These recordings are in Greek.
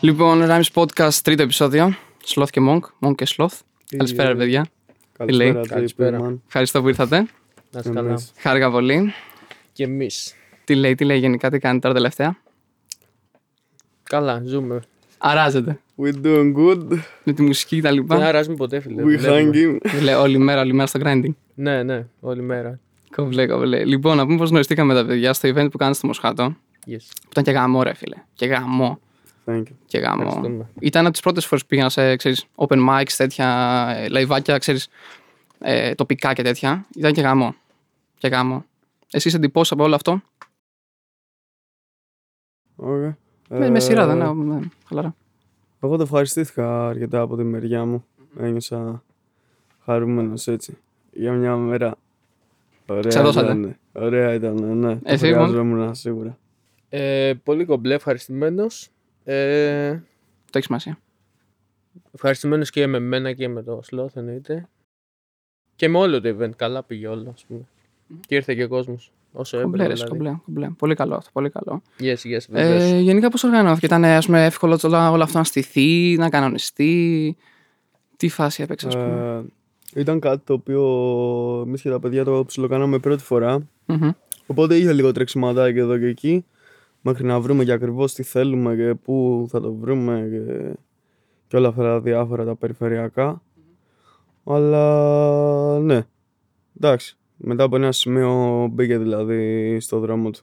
Λοιπόν, Rhymes Podcast, τρίτο επεισόδιο. Sloth και Monk. Monk και Sloth. Καλησπέρα, παιδιά. Καλησπέρα, λέει; JP, Καλησπέρα. man. Ευχαριστώ που ήρθατε. Να είσαι καλά. Εμείς. Χάρηκα πολύ. Και εμείς. Τι λέει, τι λέει γενικά, τι κάνει τώρα τελευταία; Καλά, ζούμε. Αράζεται. We doing good. Με τη μουσική και τα Δεν λοιπά. αράζουμε ποτέ, φίλε. We δουλεύουμε. hanging. Λέει όλη μέρα, όλη μέρα στο grinding. Ναι, ναι, όλη μέρα. Κοβλέ, κοβλέ. Λοιπόν, να πούμε πώς γνωριστήκαμε τα παιδιά στο event που κάνετε στο Μοσχάτο. Yes. Που ήταν και γαμώ, ρε φίλε. Και γαμό. Thank you. Και γαμό. Ευχαριστούμε. Ήταν από τις πρώτες φορές που πήγα σε ξέρεις, open mics, τέτοια ε, λαϊβάκια, ξέρεις, ε, τοπικά και τέτοια. Ήταν και γαμώ. Και γαμό. Εσύ εντυπώσεις από όλο αυτό; Okay. Με, με σειρά, δεν είναι. ναι, Χαλαρά. Εγώ το ευχαριστήθηκα αρκετά από τη μεριά μου. Ένιωσα χαρούμενος έτσι. Για μια μέρα. Ωραία Ξεδώσατε. ήταν. Ωραία ήταν, ναι. Το Εσύ, Μον; χρειαζόμουν σίγουρα. Ε, πολύ κομπλέ, ευχαριστημένος. Ε, Το έχεις σημασία. ευχαριστημένος και με μένα και με το Sloth εννοείται. Και με όλο το event. Καλά πήγε όλο, ας πούμε. Και ήρθε και ο κόσμος. Όσο Κομπλέ, έπρεπε. ρε, Δηλαδή. κομπλέ, κομπλέ. Πολύ καλό αυτό. Πολύ καλό. Yes, yes, βεβαίως. Ε, γενικά, πώς οργανώθηκε. Ήταν ας πούμε, εύκολο το- όλο αυτό να στηθεί, να κανονιστεί; Τι φάση έπαιξε, ας πούμε; Ε, ήταν κάτι το οποίο εμείς και τα παιδιά το ψιλοκάναμε πρώτη φορά. Μμμ. Οπότε είχε λίγο τρεξιματάκι εδώ και εκεί. Μέχρι να βρούμε και ακριβώς τι θέλουμε και πού θα το βρούμε και, και όλα αυτά τα διάφορα τα περιφερειακά. Αλλά ναι. Εντάξει. Μετά από ένα σημείο μπήκε δηλαδή στο δρόμο του.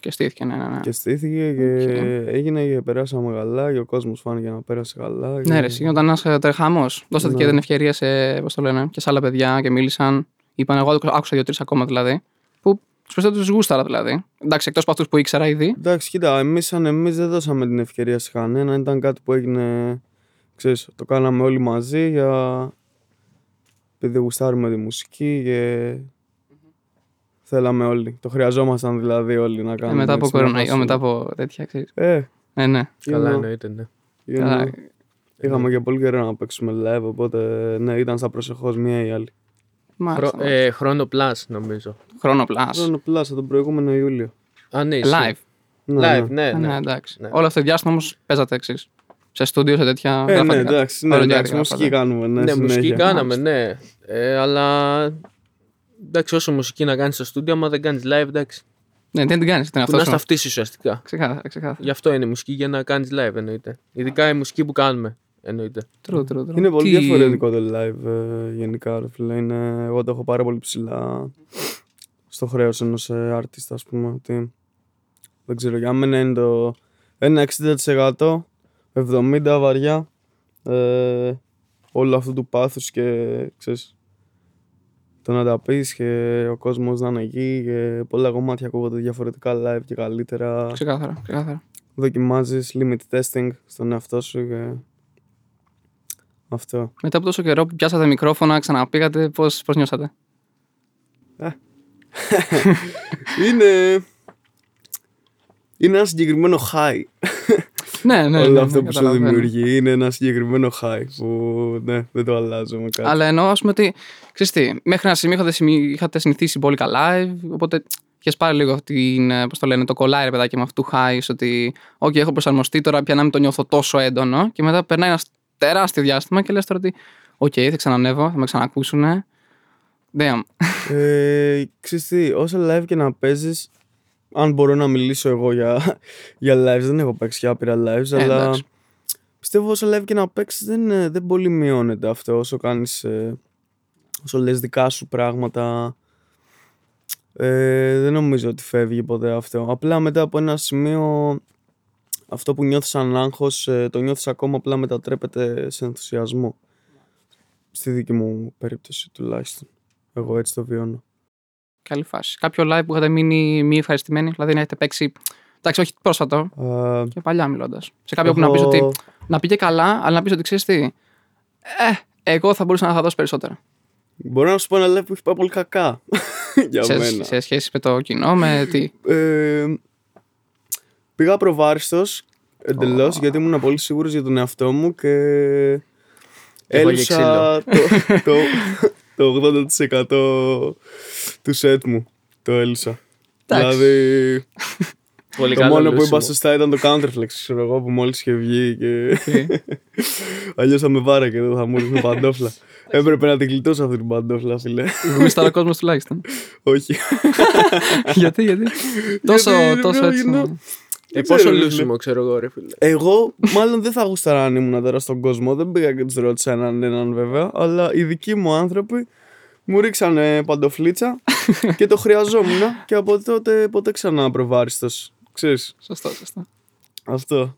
Και στήθηκε, ναι, ναι. ναι. Και στήθηκε και Οκ. έγινε και περάσαμε καλά και ο κόσμος φάνηκε να πέρασε καλά. και- Ναι, ρε, εσύ, όταν ένας τρεχάμος, δώσατε Ναι. και την ευκαιρία σε, πώς το λένε, και σε άλλα παιδιά και μίλησαν. Είπαν, εγώ άκουσα δύο-τρεις ακόμα δηλαδή. Που τους περισσότερου γούσταρα δηλαδή. Εντάξει, εκτός από αυτούς που ήξερα ήδη. Εντάξει, κοίτα, εμείς σαν εμείς δεν δώσαμε την ευκαιρία σε κανένα. Ήταν κάτι που έγινε. Ξέρεις, το κάναμε όλοι μαζί για. επειδή γουστάρουμε τη μουσική και. Θέλαμε όλοι. Το χρειαζόμασταν δηλαδή όλοι να Ε, κάνουμε. μετά από έτσι, να κορονοϊό, χάσουμε. μετά από τέτοια, ξέρεις. Ε, Ε, ναι. Καλά you know, εννοείται, ναι. you Καλά. know. Είχαμε και πολύ καιρό να παίξουμε live, οπότε ναι, ήταν στα προσεχώς μία ή άλλη. Μάλιστα. Χρο- ε, χρόνο plus, νομίζω. Χρόνο plus. Χρόνο πλάσα τον προηγούμενο Ιούλιο. Α, ναι, ισχύει. Live. Ναι, Live, ναι. ναι, Ε, ναι. ναι, εντάξει. Ναι. Όλο αυτό το διάστημα όμως παίζατε εξής. Σε στούντιο, σε τέτοια. Ε, ναι, γράφατε κάτι. εντάξει, ναι, Όλο εντάξει, διάρκεια μουσική γράφατε. κάνουμε. Ναι, Ναι, μουσική συνέχεια. κάναμε, ναι. Ε, αλλά εντάξει, όσο μουσική να κάνεις στο στούντιο, άμα δεν κάνεις live, εντάξει. Ναι, δεν την κάνεις. Ήταν Που να αυτό. σταυτίσει ουσιαστικά. Ξεκάθαρα, ξεκάθαρα. Γι' αυτό είναι η μουσική για να κάνεις live, εννοείται. Ειδικά η μουσική που κάνουμε, εννοείται. True, true, true. Είναι πολύ Τι- διαφορετικό το live ε, γενικά. Ρε, φίλε. Είναι, εγώ το έχω πάρα πολύ ψηλά στο χρέος ενός artist, ας πούμε. Ότι, δεν ξέρω, για μένα είναι το ένα 60% 70% βαριά ε, όλο αυτού του πάθους και ξέρεις το να τα πεις και ο κόσμος να είναι εκεί και πολλά κομμάτια ακούγονται διαφορετικά live και καλύτερα Ξεκάθαρα, ξεκάθαρα. δοκιμάζεις limit testing στον εαυτό σου και αυτό Μετά από τόσο καιρό που πιάσατε μικρόφωνα, ξαναπήγατε, πώς πώς νιώσατε; είναι είναι ένα συγκεκριμένο high ναι, ναι. όλο ναι, αυτό ναι, που σου καταλαβαίνω. δημιουργεί είναι ένα συγκεκριμένο high που ναι, δεν το αλλάζω με κάτι Αλλά εννοώ, ας πούμε, ότι ξέρεις τι, μέχρι ένα σημείο είχατε, σημει- είχατε συνηθίσει πολύ καλά live, οπότε είχες πάρει λίγο την, ε, πώς το λένε, το κολλάι ρε παιδάκι με αυτού του high, ότι, OK, έχω προσαρμοστεί τώρα πια να μην το νιώθω τόσο έντονο, και μετά περνάει ένας τεράστιο διάστημα και λες τώρα ότι, OK, θα ξανανεύω, θα με ξανακούσουν. Damn. Ε, ξέρεις τι, όσο live και να παίζεις αν μπορώ να μιλήσω εγώ για, για lives, δεν έχω παίξει για άπειρα lives, Ε, αλλά εντάξει. πιστεύω όσο live και να παίξεις δεν, ε, δεν πολύ μειώνεται αυτό όσο κάνεις, ε, όσο λες δικά σου πράγματα. Ε, δεν νομίζω ότι φεύγει ποτέ αυτό. Απλά μετά από ένα σημείο αυτό που νιώθεις σαν άγχος, ε, το νιώθεις ακόμα απλά μετατρέπεται σε ενθουσιασμό. Στη δική μου περίπτωση τουλάχιστον. Εγώ έτσι το βιώνω. Καλή φάση. Κάποιο live που είχατε μείνει μη ευχαριστημένοι, δηλαδή να έχετε παίξει. Εντάξει, όχι πρόσφατο, Α, και παλιά μιλώντας. Σε κάποιο που να πεις έχω- ότι. Να πήγε καλά, αλλά να πεις ότι ξέρεις τι. Ε, εγώ θα μπορούσα να θα δώσω περισσότερα. Μπορώ να σου πω ένα live που έχει πάει πολύ κακά για σε, μένα. σε σχέση με το κοινό, με τι. Ε, πήγα προβάριστος εντελώς Ω. γιατί ήμουν πολύ σίγουρος για τον εαυτό μου και εγώ για έλυσα το, το, το 80% του σετ μου. Το έλυσα. Εντάξει. δηλαδή Πολύ Το καλό μόνο που λούσιμο. είπα σωστά ήταν το counterflex, ξέρω εγώ, που μόλις είχε βγει και. Αλλιώς θα με βάρα και εδώ θα μου ρίχνει παντόφλα. Έπρεπε να την κλειτώσω αυτή την παντόφλα, φίλε. Γουστάρα κόσμο τουλάχιστον. Όχι. γιατί, γιατί; τόσο, ρε, τόσο bro, έτσι. You know. ναι. Ε, Δεν πόσο ξέρω, ρε, λούσιμο, ξέρω εγώ, ρε φίλε. Εγώ μάλλον δεν θα γούσταρα αν ήμουν τώρα στον κόσμο. Δεν πήγα και τους ρώτησα έναν έναν βέβαια. Αλλά οι δικοί μου άνθρωποι μου ρίξανε παντοφλίτσα και το χρειαζόμουν και από τότε ποτέ ξανά προβάριστος. Ξέρεις, Σωστό, σωστό. αυτό.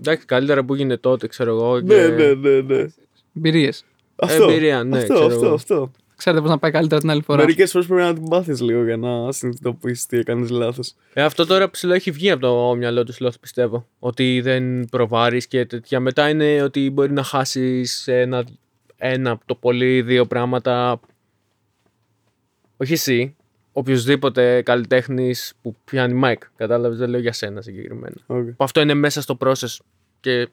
Εντάξει, καλύτερα που έγινε τότε, ξέρω εγώ. Και... Ναι, ναι, ναι, ναι. Εμπειρίες. Αυτό, Εμπειρία, ναι, αυτό, ξέρω αυτό, εγώ. αυτό. Ξέρετε πώς να πάει καλύτερα την άλλη φορά. Μερικές φορές πρέπει να την πάθεις λίγο για να συνειδητοποιήσεις τι έκανες λάθος. Ε, αυτό τώρα ψηλό έχει βγει από το μυαλό του Σλόθ, πιστεύω. Ότι δεν προβάρεις και τέτοια. Μετά είναι ότι μπορεί να χάσεις ένα, ένα από το πολύ δύο πράγματα. Όχι εσύ. Οποιοδήποτε καλλιτέχνης που πιάνει mic. Κατάλαβες, δεν λέω για σένα συγκεκριμένα. Okay. Που αυτό είναι μέσα στο process και,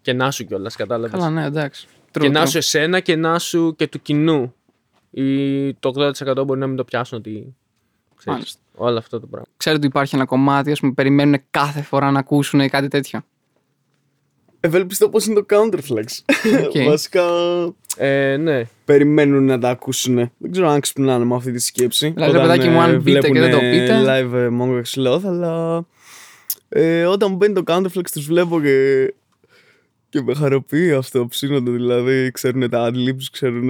και να σου κιόλας, κατάλαβες. Καλά, ναι, εντάξει. Και True, να true. σου εσένα και να σου και του κοινού. Ή το 80% μπορεί να μην το πιάσουν ότι. ξέρεις, Μάλιστα. όλο αυτό το πράγμα. Ξέρετε ότι υπάρχει ένα κομμάτι ας πούμε, που περιμένουν κάθε φορά να ακούσουν κάτι τέτοιο. Ευελπιστώ πως είναι το counterflex. OK. Βασικά Ε, ναι. περιμένουν να τα ακούσουν. Δεν ξέρω αν ξυπνάνε με αυτή τη σκέψη. Δηλαδή, ρε παιδάκι μου, αν μπείτε και δεν το βλέπουνε πείτε. live ε, Mongo X Sloth, αλλά ε, όταν μου μπαίνει το counterflex τους βλέπω και, και με χαροποιεί αυτό. Ψήνονται δηλαδή, ξέρουν τα adlibs, ξέρουν,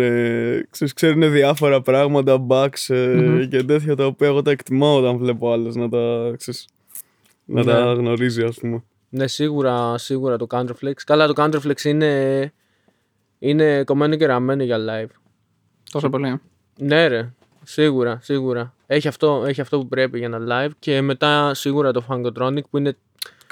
ξέρεις, ξέρουν διάφορα πράγματα, bugs ε, Μμμ. και τέτοια τα οποία εγώ τα εκτιμάω όταν βλέπω άλλους να τα, ξέρεις, να Ναι. τα γνωρίζει ας πούμε. Ναι, σίγουρα, σίγουρα το Counterflex. Καλά, το Counterflex είναι, είναι κομμένο και ραμμένο για live. Τόσο πολύ. Ναι, ρε. Σίγουρα, σίγουρα. Έχει αυτό, έχει αυτό που πρέπει για ένα live και μετά σίγουρα το Funkotronic που είναι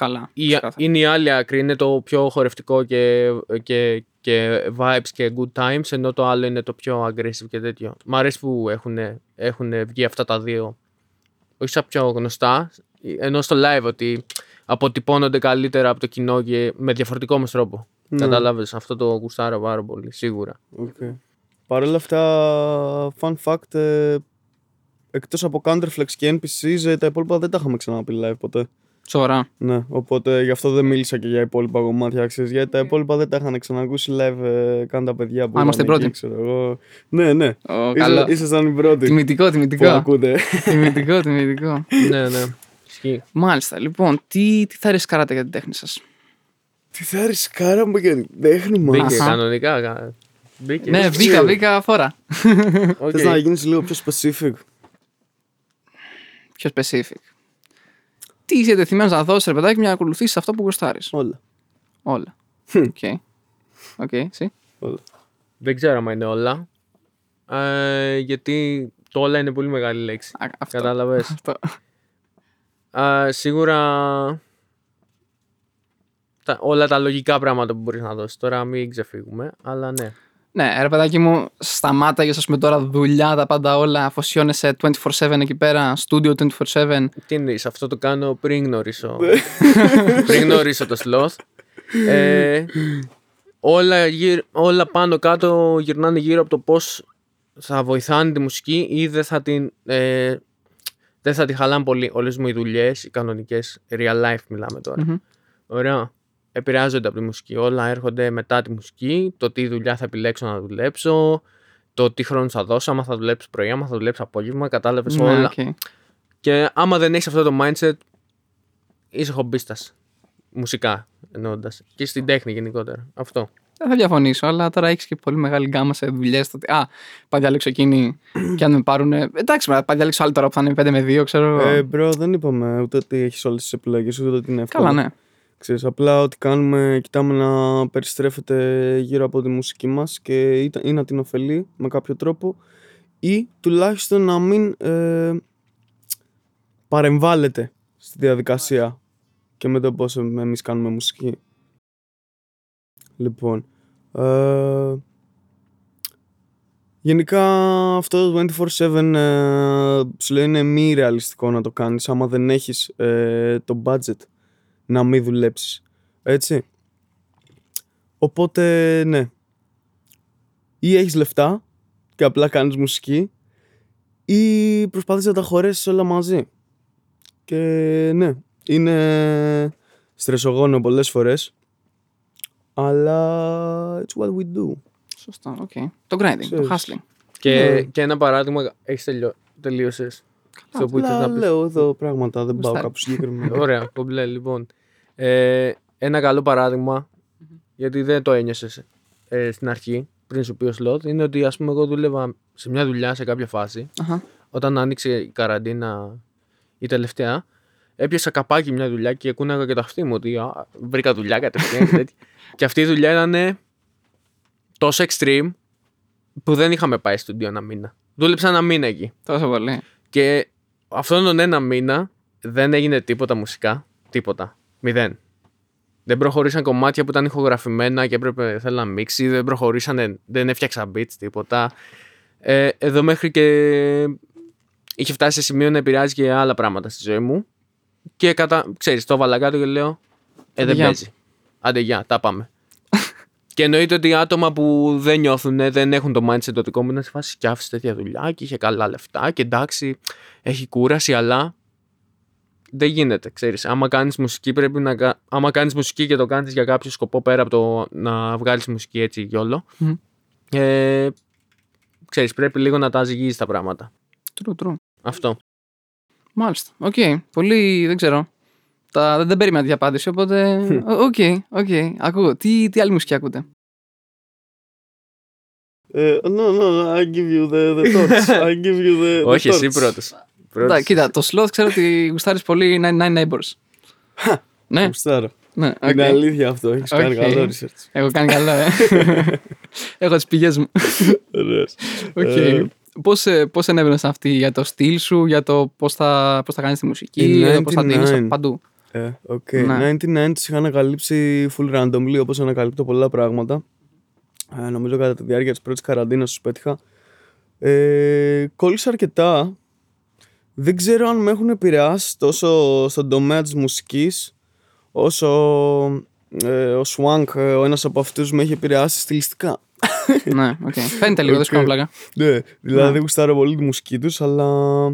Καλά. η, ξεκάθαρα. είναι η άλλη άκρη. Είναι το πιο χορευτικό και, και, και vibes και good times ενώ το άλλο είναι το πιο aggressive και τέτοιο. Μ' αρέσει που έχουν, έχουν βγει αυτά τα δύο. Όχι σαν πιο γνωστά, ενώ στο live ότι αποτυπώνονται καλύτερα από το κοινό και με διαφορετικό όμως τρόπο. Ναι. Κατάλαβες, αυτό το γουστάρω πάρα πολύ, σίγουρα. Okay. Παρ' όλα αυτά, fun fact, ε, εκτός από Counterflex και NPCs, ε, τα υπόλοιπα δεν τα είχαμε ξαναπεί live ποτέ. Σοβαρά. Ναι, οπότε γι' αυτό δεν μίλησα και για υπόλοιπα κομμάτια, ξέρεις, γιατί τα υπόλοιπα δεν τα είχαν ξανακούσει live ε, καν τα παιδιά που Α, είμαστε ήταν οι εκεί, ξέρω εγώ. Ναι, ναι. Ω, Ίσα- καλό. Ήσασταν οι πρώτοι Τιμητικό, που τιμητικό. ακούτε. τιμητικό, τιμητικό. ναι, ναι. Ισχύει. Μάλιστα. Λοιπόν, τι, τι θα ρισκάρατε για την τέχνη σας; Τι θα ρισκάραμε για την τέχνη μας; Μπήκε Αχα. κανονικά. κα- Μπήκε. Ναι, μπήκα, μπήκα φορά. Οκ. Θες να γίνεις λίγο πιο specific; Πιο specific. Τι είσαι διατεθειμένος να δώσεις, ρε παιδάκι, για να ακολουθήσεις αυτό που γουστάρεις. Όλα. Όλα. Hm. OK. OK, εσύ. Όλα. Δεν ξέρω αν είναι όλα. Ε, γιατί το όλα είναι πολύ μεγάλη λέξη. Α, Αυτό. Κατάλαβες. Αυτό. Ε, σίγουρα τα, όλα τα λογικά πράγματα που μπορείς να δώσεις. Τώρα μην ξεφύγουμε, αλλά ναι. Ναι, ρε παιδάκι μου, σταμάτα για πούμε τώρα δουλειά, τα πάντα όλα. Αφοσιώνεσαι 24-7 εκεί πέρα, στούντιο 24-7. Τι εννοείς, αυτό το κάνω πριν γνωρίσω, πριν γνωρίσω το sloth. Ε, όλα, γύρ- όλα πάνω κάτω γυρνάνε γύρω από το πώς θα βοηθάνε τη μουσική ή δεν θα την, ε, δεν θα τη χαλάνε πολύ όλες μου οι δουλειές, οι κανονικές, real life μιλάμε τώρα. Μμμ. Ωραία. Επηρεάζονται από τη μουσική. Όλα έρχονται μετά τη μουσική. Το τι δουλειά θα επιλέξω να δουλέψω. Το τι χρόνο θα δώσω. Άμα θα δουλέψω πρωί, άμα θα δουλέψω απόγευμα. Κατάλαβες Ναι, όλα. οκ. Και άμα δεν έχεις αυτό το mindset, είσαι χομπίστας. Μουσικά εννοώντας. Και στην τέχνη γενικότερα. Αυτό. Δεν θα διαφωνήσω, αλλά τώρα έχεις και πολύ μεγάλη γκάμα σε δουλειές. Α, πάει διάλεξω εκείνη και αν με πάρουν. Εντάξει, μα πάει διάλεξω άλλη τώρα που θα είναι 5 με 2, ξέρω εγώ. Ε, bro, δεν είπαμε ούτε ότι έχεις όλες τις επιλογές, ούτε ότι είναι εύκολο. Καλά, ναι. Ξέρεις, απλά ό,τι κάνουμε, κοιτάμε να περιστρέφεται γύρω από τη μουσική μας και ή, ή να την ωφελεί με κάποιο τρόπο ή τουλάχιστον να μην ε, παρεμβάλλεται στη διαδικασία και με το πώς εμείς κάνουμε μουσική. Λοιπόν, ε, γενικά αυτό το 24-7 ε, σου λέει είναι μη ρεαλιστικό να το κάνεις άμα δεν έχεις ε, το budget να μην δουλέψεις. Έτσι. Οπότε, ναι. Ή έχεις λεφτά και απλά κάνεις μουσική ή προσπαθείς να τα χωρέσεις όλα μαζί. Και ναι, Είναι στρεσογόνο πολλές φορές. Αλλά it's what we do. Σωστό, οκ. Το grinding, το Ξέρεις. hustling. Και, Ναι. και ένα παράδειγμα, έχεις τελειώ, τελείωσες. Αυτό που ήθελες Απλά να πεις. λέω εδώ πράγματα, δεν πάω Γουστάρει. κάπου συγκεκριμένα. Ωραία, κομπλέ, λοιπόν. Ε, ένα καλό παράδειγμα, γιατί δεν το ένιωσες ε, στην αρχή, πριν σου πει ο Σλότ, είναι ότι ας πούμε εγώ δούλευα σε μια δουλειά σε κάποια φάση, Αχα. όταν άνοιξε η καραντίνα η τελευταία, έπιασα καπάκι μια δουλειά και ακούναγα και το αυτί μου ότι α, βρήκα δουλειά κατευθείαν και τέτοια. και αυτή η δουλειά ήταν τόσο extreme που δεν είχαμε πάει στο ένα μήνα. Δούλεψα ένα μήνα εκεί. Τόσο πολύ. Και αυτόν τον ένα μήνα δεν έγινε τίποτα μουσικά. Τίποτα. Μηδέν. Δεν προχωρήσαν κομμάτια που ήταν ηχογραφημένα και έπρεπε θέλω να μίξει. Δεν προχωρήσαν, δεν έφτιαξα beats, τίποτα. Ε, εδώ μέχρι και είχε φτάσει σε σημείο να επηρεάζει και άλλα πράγματα στη ζωή μου. Και κατά, ξέρεις, το έβαλα κάτω και λέω, ε, δεν Γεια. παίζει. Άντε, γεια, τα πάμε. Και εννοείται ότι άτομα που δεν νιώθουν, δεν έχουν το mindset το δικό μου, είναι σε φάση και άφησε τέτοια δουλειά και είχε καλά λεφτά και εντάξει, έχει κούραση, αλλά δεν γίνεται, ξέρεις. Άμα κάνεις μουσική πρέπει να... κα- Άμα κάνεις μουσική και το κάνεις για κάποιο σκοπό πέρα από το να βγάλεις μουσική έτσι yolo, Μμμ. ε, ξέρεις, πρέπει λίγο να τα ζυγίζεις τα πράγματα. True, true. Αυτό. Μάλιστα. Οκ. Πολύ, δεν ξέρω. Τα, δεν, δεν περίμενα την απάντηση, οπότε. Οκ, οκ. Ακούω. Τι, τι άλλη μουσική ακούτε; Ε, no, no, I give you the, the torch. I give you the, the Όχι, εσύ torch. πρώτος. Κοίτα, κοίτα, το sloth ξέρω ότι γουστάρεις πολύ 99 Neighbors. ναι, Γουστάρω. ναι. οκ. Είναι αλήθεια αυτό, έχεις κάνει Οκ. καλό research. Έχω κάνει καλά, ε. Έχω τις πηγές μου. Ωραίος. Οκ. Ε, Πώς, ε, πώς ενέβαινες αυτή για το στυλ σου, για το πώς θα, πώς θα κάνεις τη μουσική, Η για το πώς θα δίνεις 99. παντού; Ε, οκ. Ναι. 99 τις είχα ανακαλύψει full randomly όπως ανακαλύπτω πολλά πράγματα. Ε, νομίζω κατά τη διάρκεια της πρώτης καραντίνας τους πέτυχα. Ε, κόλλησα αρκετά. Δεν ξέρω αν με έχουν επηρεάσει τόσο στον τομέα της μουσικής όσο ε, ο Swank, ε, ο ένας από αυτούς, με έχει επηρεάσει στιλιστικά. ναι, οκ. Φαίνεται λίγο, δεν σου Οκ. κάνω πλάκα. Ναι, δηλαδή Ναι. γουστάρω πολύ τη μουσική τους, αλλά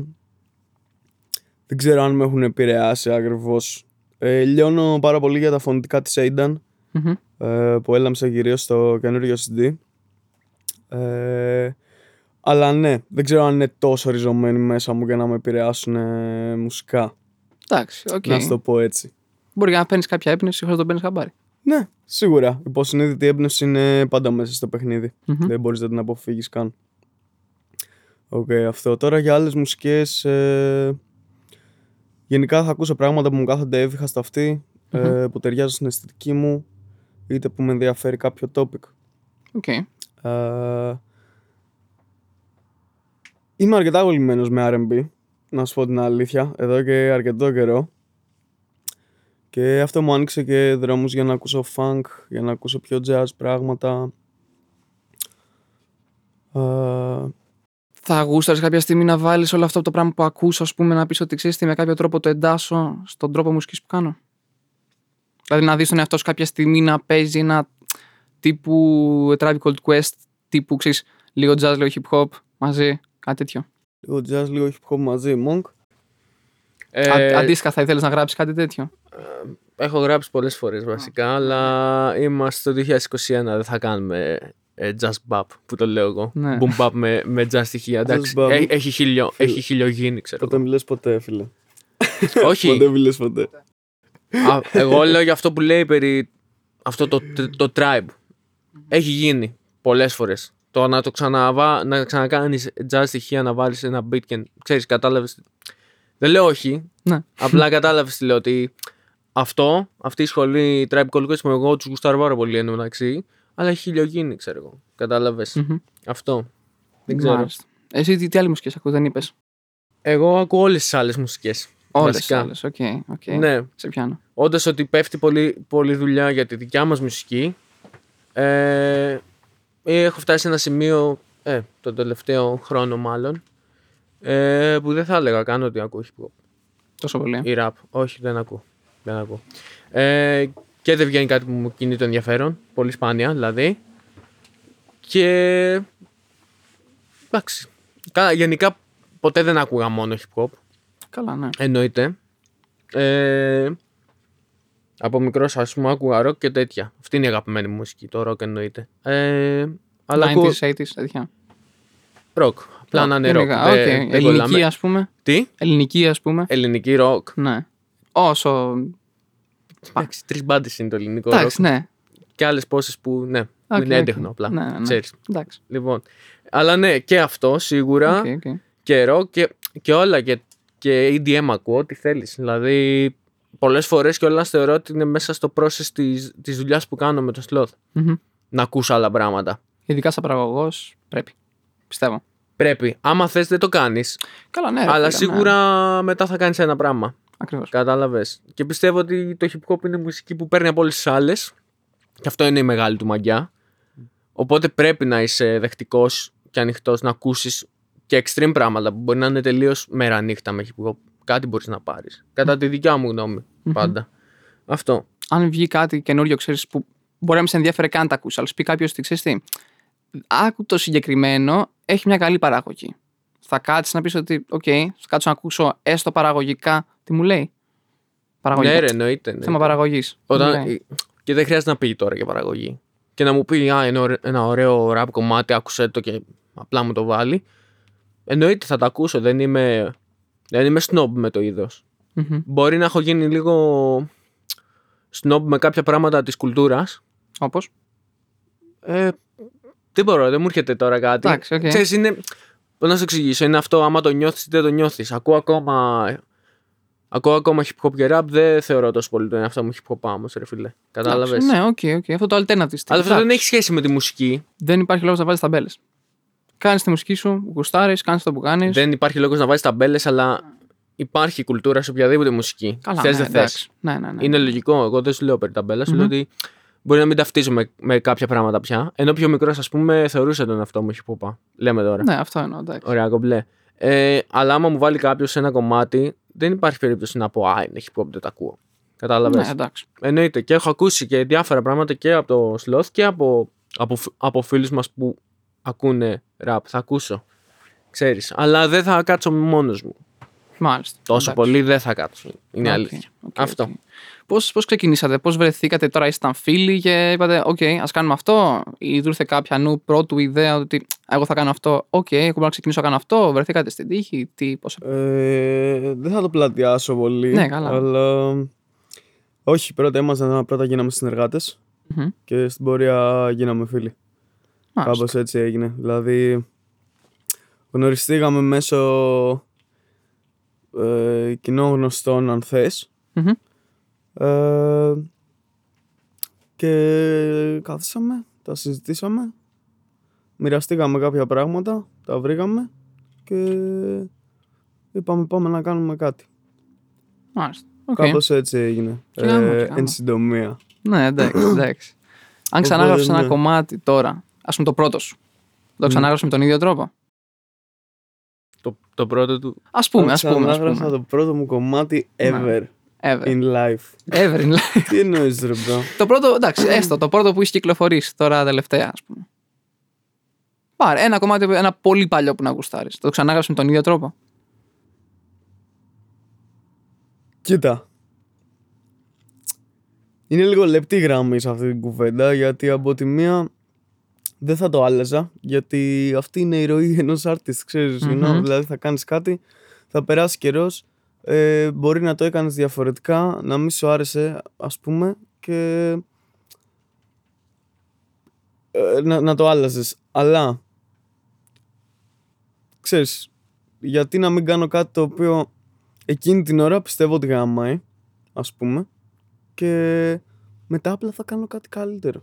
δεν ξέρω αν με έχουν επηρεάσει ακριβώς. Ε, λιώνω πάρα πολύ για τα φωνητικά της Aidan, Μμμ. ε, που έλαμψε κυρίως στο καινούριο CD. Ε, αλλά ναι, δεν ξέρω αν είναι τόσο ριζωμένοι μέσα μου για να με επηρεάσουν ε, μουσικά. Εντάξει, οκ. Να σου το πω έτσι. Μπορεί να παίρνεις κάποια έμπνευση χωρίς να το παίρνεις χαμπάρι. Ναι, σίγουρα. Η υποσυνείδητη έμπνευση είναι πάντα μέσα στο παιχνίδι. Μμμ. Δεν μπορείς να την αποφύγεις καν. Οκ, αυτό. Τώρα για άλλες μουσικές... Ε, γενικά θα ακούσω πράγματα που μου κάθονται εύηχα στο αυτί, ε, που ταιριάζουν στην αισθητική μου, είτε που με ενδιαφέρει κάποιο topic. Οκ. Ε, είμαι αρκετά κολλημένος με R&B, να σου πω την αλήθεια, εδώ και αρκετό καιρό. Και αυτό μου άνοιξε και δρόμους για να ακούσω funk, για να ακούσω πιο jazz πράγματα. Ε, Θα γούσταρες κάποια στιγμή να βάλεις όλο αυτό το πράγμα που ακούς, ας πούμε, να πεις ότι ξέρεις τι, με κάποιο τρόπο το εντάσσω στον τρόπο μουσικής που κάνω. Δηλαδή να δεις τον εαυτό σου κάποια στιγμή να παίζει ένα τύπου A Tribe Called Quest, τύπου ξέρεις, λίγο jazz, λίγο hip hop μαζί, κάτι τέτοιο. λίγο jazz, λίγο hip hop μαζί, Monk. Ε, Α, αντίστοιχα, θα ήθελες να γράψεις κάτι τέτοιο; Έχω γράψει πολλές φορές βασικά, αλλά είμαστε το 2021, δεν θα κάνουμε ε, jazz bap που το λέω εγώ. Ναι. Boom bap με, με jazz στοιχεία. εντάξει. bap. Έ- έχει, χιλιο, Φίλε. έχει χιλιογίνη, ξέρω Ποτέ εγώ. μιλες ποτέ, φίλε. Όχι, Ποτέ μιλες ποτέ. Α, εγώ λέω για αυτό που λέει περί αυτό το, το tribe. Έχει γίνει πολλές φορές. Το να το ξαναβά, να ξανακάνεις jazz στοιχεία, να βάλεις ένα beat και ξέρεις, κατάλαβες. Δεν λέω όχι, Ναι. απλά κατάλαβες τι λέω ότι αυτό, αυτή η σχολή Tribe Called Quest που εγώ τους γουστάρω πάρα πολύ εν τω μεταξύ, αλλά έχει χιλιογίνει, ξέρω εγώ. Κατάλαβες. Μμμ. Αυτό. Δεν ξέρω. Μάλιστα. Εσύ τι, τι άλλη μουσικές ακούς, δεν είπες; Εγώ ακούω όλες τις άλλες μουσικές. Όλες βασικά. όλες, οκ, οκ. Ναι, Σε πιάνω. όντας ότι πέφτει πολύ, πολύ δουλειά για τη δικιά μας μουσική ε, έχω φτάσει σε ένα σημείο ε, τον τελευταίο χρόνο μάλλον ε, που δεν θα έλεγα καν ότι ακούω hip hop Τόσο πολύ. ή rap όχι δεν ακούω, δεν ακούω. Ε, και δεν βγαίνει κάτι που μου κινεί το ενδιαφέρον πολύ σπάνια δηλαδή και εντάξει Κα- γενικά ποτέ δεν άκουγα μόνο hip hop Καλά, ναι. εννοείται Ε, από μικρός, ας πούμε, άκουγα ροκ και τέτοια. Αυτή είναι η αγαπημένη μου μουσική, το ροκ εννοείται. Ε, αλλά ακούω 90s, 80s, τέτοια. ροκ. Απλά να είναι ροκ. Γενικά, Δεν- οκ. δεν Ελληνική, κολλάμε. ας πούμε. Τι; Ελληνική, ας πούμε. Ελληνική ροκ. Ναι. Όσο. Εντάξει, τρεις μπάντες είναι το ελληνικό ροκ. Εντάξει, ναι. Και άλλες πόσες που ναι, που Οκ, είναι οκ. έντεχνο απλά. Ναι, ναι, ναι. Ξέρεις. Εντάξει. Λοιπόν. Αλλά ναι, και αυτό σίγουρα. Οκ, οκ. Και ροκ και, και όλα. Και, και EDM ακούω, ό,τι θέλεις. Δηλαδή, πολλές φορές κιόλας θεωρώ ότι είναι μέσα στο process της της δουλειάς που κάνω με το sloth. Μμμ. Να ακούς άλλα πράγματα. Ειδικά σαν παραγωγός πρέπει. Πιστεύω. Πρέπει. Άμα θες, δεν το κάνεις. Καλά, ναι. ρε αλλά φίλε, ναι. σίγουρα μετά θα κάνεις ένα πράγμα. Ακριβώς. Κατάλαβες. Και πιστεύω ότι το hip hop είναι μουσική που παίρνει από όλες τις άλλες. Και αυτό είναι η μεγάλη του μαγιά. Οπότε πρέπει να είσαι δεκτικό και ανοιχτός να ακούσεις και extreme πράγματα που μπορεί να είναι τελείως μέρα νύχτα με hip hop. Κάτι μπορείς να πάρεις. Κατά τη δικιά μου γνώμη. Πάντα. Αυτό. Αν βγει κάτι καινούριο, ξέρεις που μπορεί να μην σε ενδιαφέρει καν να τα ακούσει, αλλά σου πει κάποιος ότι ξέρεις τι, άκου το συγκεκριμένο, έχει μια καλή παραγωγή. Θα κάτσεις να πεις ότι, οκ, θα κάτσω να ακούσω έστω παραγωγικά τι μου λέει. Παραγωγικά. Ναι, ρε, εννοείται. εννοείται. Θέμα παραγωγής. Όταν... Και δεν χρειάζεται να πει τώρα για παραγωγή. Και να μου πει, Α, είναι ωραίο- ένα ωραίο ραπ κομμάτι, άκουσε το και απλά μου το βάλει. Εννοείται θα το ακούσω. Δεν είμαι, δεν είμαι snob με το είδος. Μπορεί να έχω γίνει λίγο snob με κάποια πράγματα της κουλτούρας. Όπως; Ε, δεν μπορώ, δεν μου έρχεται τώρα κάτι. Εντάξει, οκ. Ξέρεις, είναι. Πώς να σου εξηγήσω, είναι αυτό άμα το νιώθεις ή δεν το νιώθεις. Ακούω ακόμα. Ακούω ακόμα hip hop και rap, δεν θεωρώ τόσο πολύ τον εαυτό μου hip hop όμως, ρε φίλε. Κατάλαβες; Ναι, οκ, οκ. Αυτό το alternative. Αλλά αυτό Εντάξει. δεν έχει σχέση με τη μουσική. Δεν υπάρχει λόγος να βάλεις ταμπέλες. Κάνεις τη μουσική σου, γουστάρεις, κάνεις το που κάνεις. Δεν υπάρχει λόγος να βάζει ταμπέλες, αλλά υπάρχει κουλτούρα σε οποιαδήποτε μουσική. Καλά, Θες, ναι, δεν θες. εντάξει. Ναι, ναι, ναι. Είναι λογικό. Εγώ δεν σου λέω περί ταμπέλας. Σου λέω ότι μπορεί να μην ταυτίζομαι με κάποια πράγματα πια. Ενώ πιο μικρός, ας πούμε, θεωρούσα τον εαυτό μου hip hop. Λέμε τώρα. Ναι, αυτό εννοώ. Εντάξει. Ωραία, κομπλέ. Ε, αλλά άμα μου βάλει κάποιος ένα κομμάτι, δεν υπάρχει περίπτωση να πω Α, είναι hip hop, δεν το ακούω. Κατάλαβες; Ναι, εντάξει. Εννοείται. Και έχω ακούσει και διάφορα πράγματα και από το Sloth και από, από, φ- από φίλους μας που ακούνε rap. Θα ακούσω. Ξέρεις. Αλλά δεν θα κάτσω μόνος μου. Μάλιστα. Τόσο Εντάξει. πολύ δεν θα κάτσω. Είναι Οκ, αλήθεια. οκ, Αυτό. οκ. Πώς, πώς ξεκινήσατε, πώς βρεθήκατε τώρα, ήσασταν φίλοι και είπατε, οκ, ας κάνουμε αυτό ή του ήρθε κάποιανου πρώτου ιδέα ότι εγώ θα κάνω αυτό, οκ, εγώ μπορώ να ξεκινήσω να κάνω αυτό, βρεθήκατε στην τύχη, τι, πώς... Ε, δεν θα το πλατιάσω πολύ. Ναι, καλά. Αλλά. Όχι, πρώτα ήμασταν, πρώτα γίναμε συνεργάτες Μμμ. και στην πορεία γίναμε φίλοι. Μάλιστα. Κάπως έτσι έγινε. Δηλαδή, γνωριστήκαμε μέσω ε, κοινών γνωστών, αν θες. Μμμ. Ε, και καθίσαμε, τα συζητήσαμε, μοιραστήκαμε κάποια πράγματα, τα βρήκαμε και είπαμε πάμε να κάνουμε κάτι. Μάλιστα. Οκ. Κάπως έτσι έγινε. Τι γάμο, τι Ε, γάμο. εν συντομία. Ναι, εντάξει, εντάξει. Αν ξανάγραψες ένα ναι. κομμάτι τώρα, ας πούμε το πρώτο σου, το ξανάγραψες με τον ίδιο τρόπο; Το, το πρώτο του. Ας πούμε, ας πούμε, ας Ξανάγραψα πούμε. το πρώτο μου κομμάτι ever Ever. in life. Ever in life. Τι εννοείς ρε bro. Το πρώτο, εντάξει, έστω, το πρώτο που έχει κυκλοφορήσει τώρα τελευταία, ας πούμε. Πάρε ένα κομμάτι, ένα πολύ παλιό που να γουστάρεις. Το ξανάγραψες με τον ίδιο τρόπο. Κοίτα. Είναι λίγο λεπτή γραμμή σε αυτή την κουβέντα γιατί από τη μία δεν θα το άλλαζα γιατί αυτή είναι η ροή ενός artist, ξέρεις, you know, Μμμ. δηλαδή θα κάνεις κάτι, θα περάσει καιρός, ε, μπορεί να το έκανες διαφορετικά, να μην σου άρεσε ας πούμε και ε, να, να το άλλαζες. Αλλά, ξέρεις, γιατί να μην κάνω κάτι το οποίο εκείνη την ώρα πιστεύω ότι γαμάει, ας πούμε, και μετά απλά θα κάνω κάτι καλύτερο.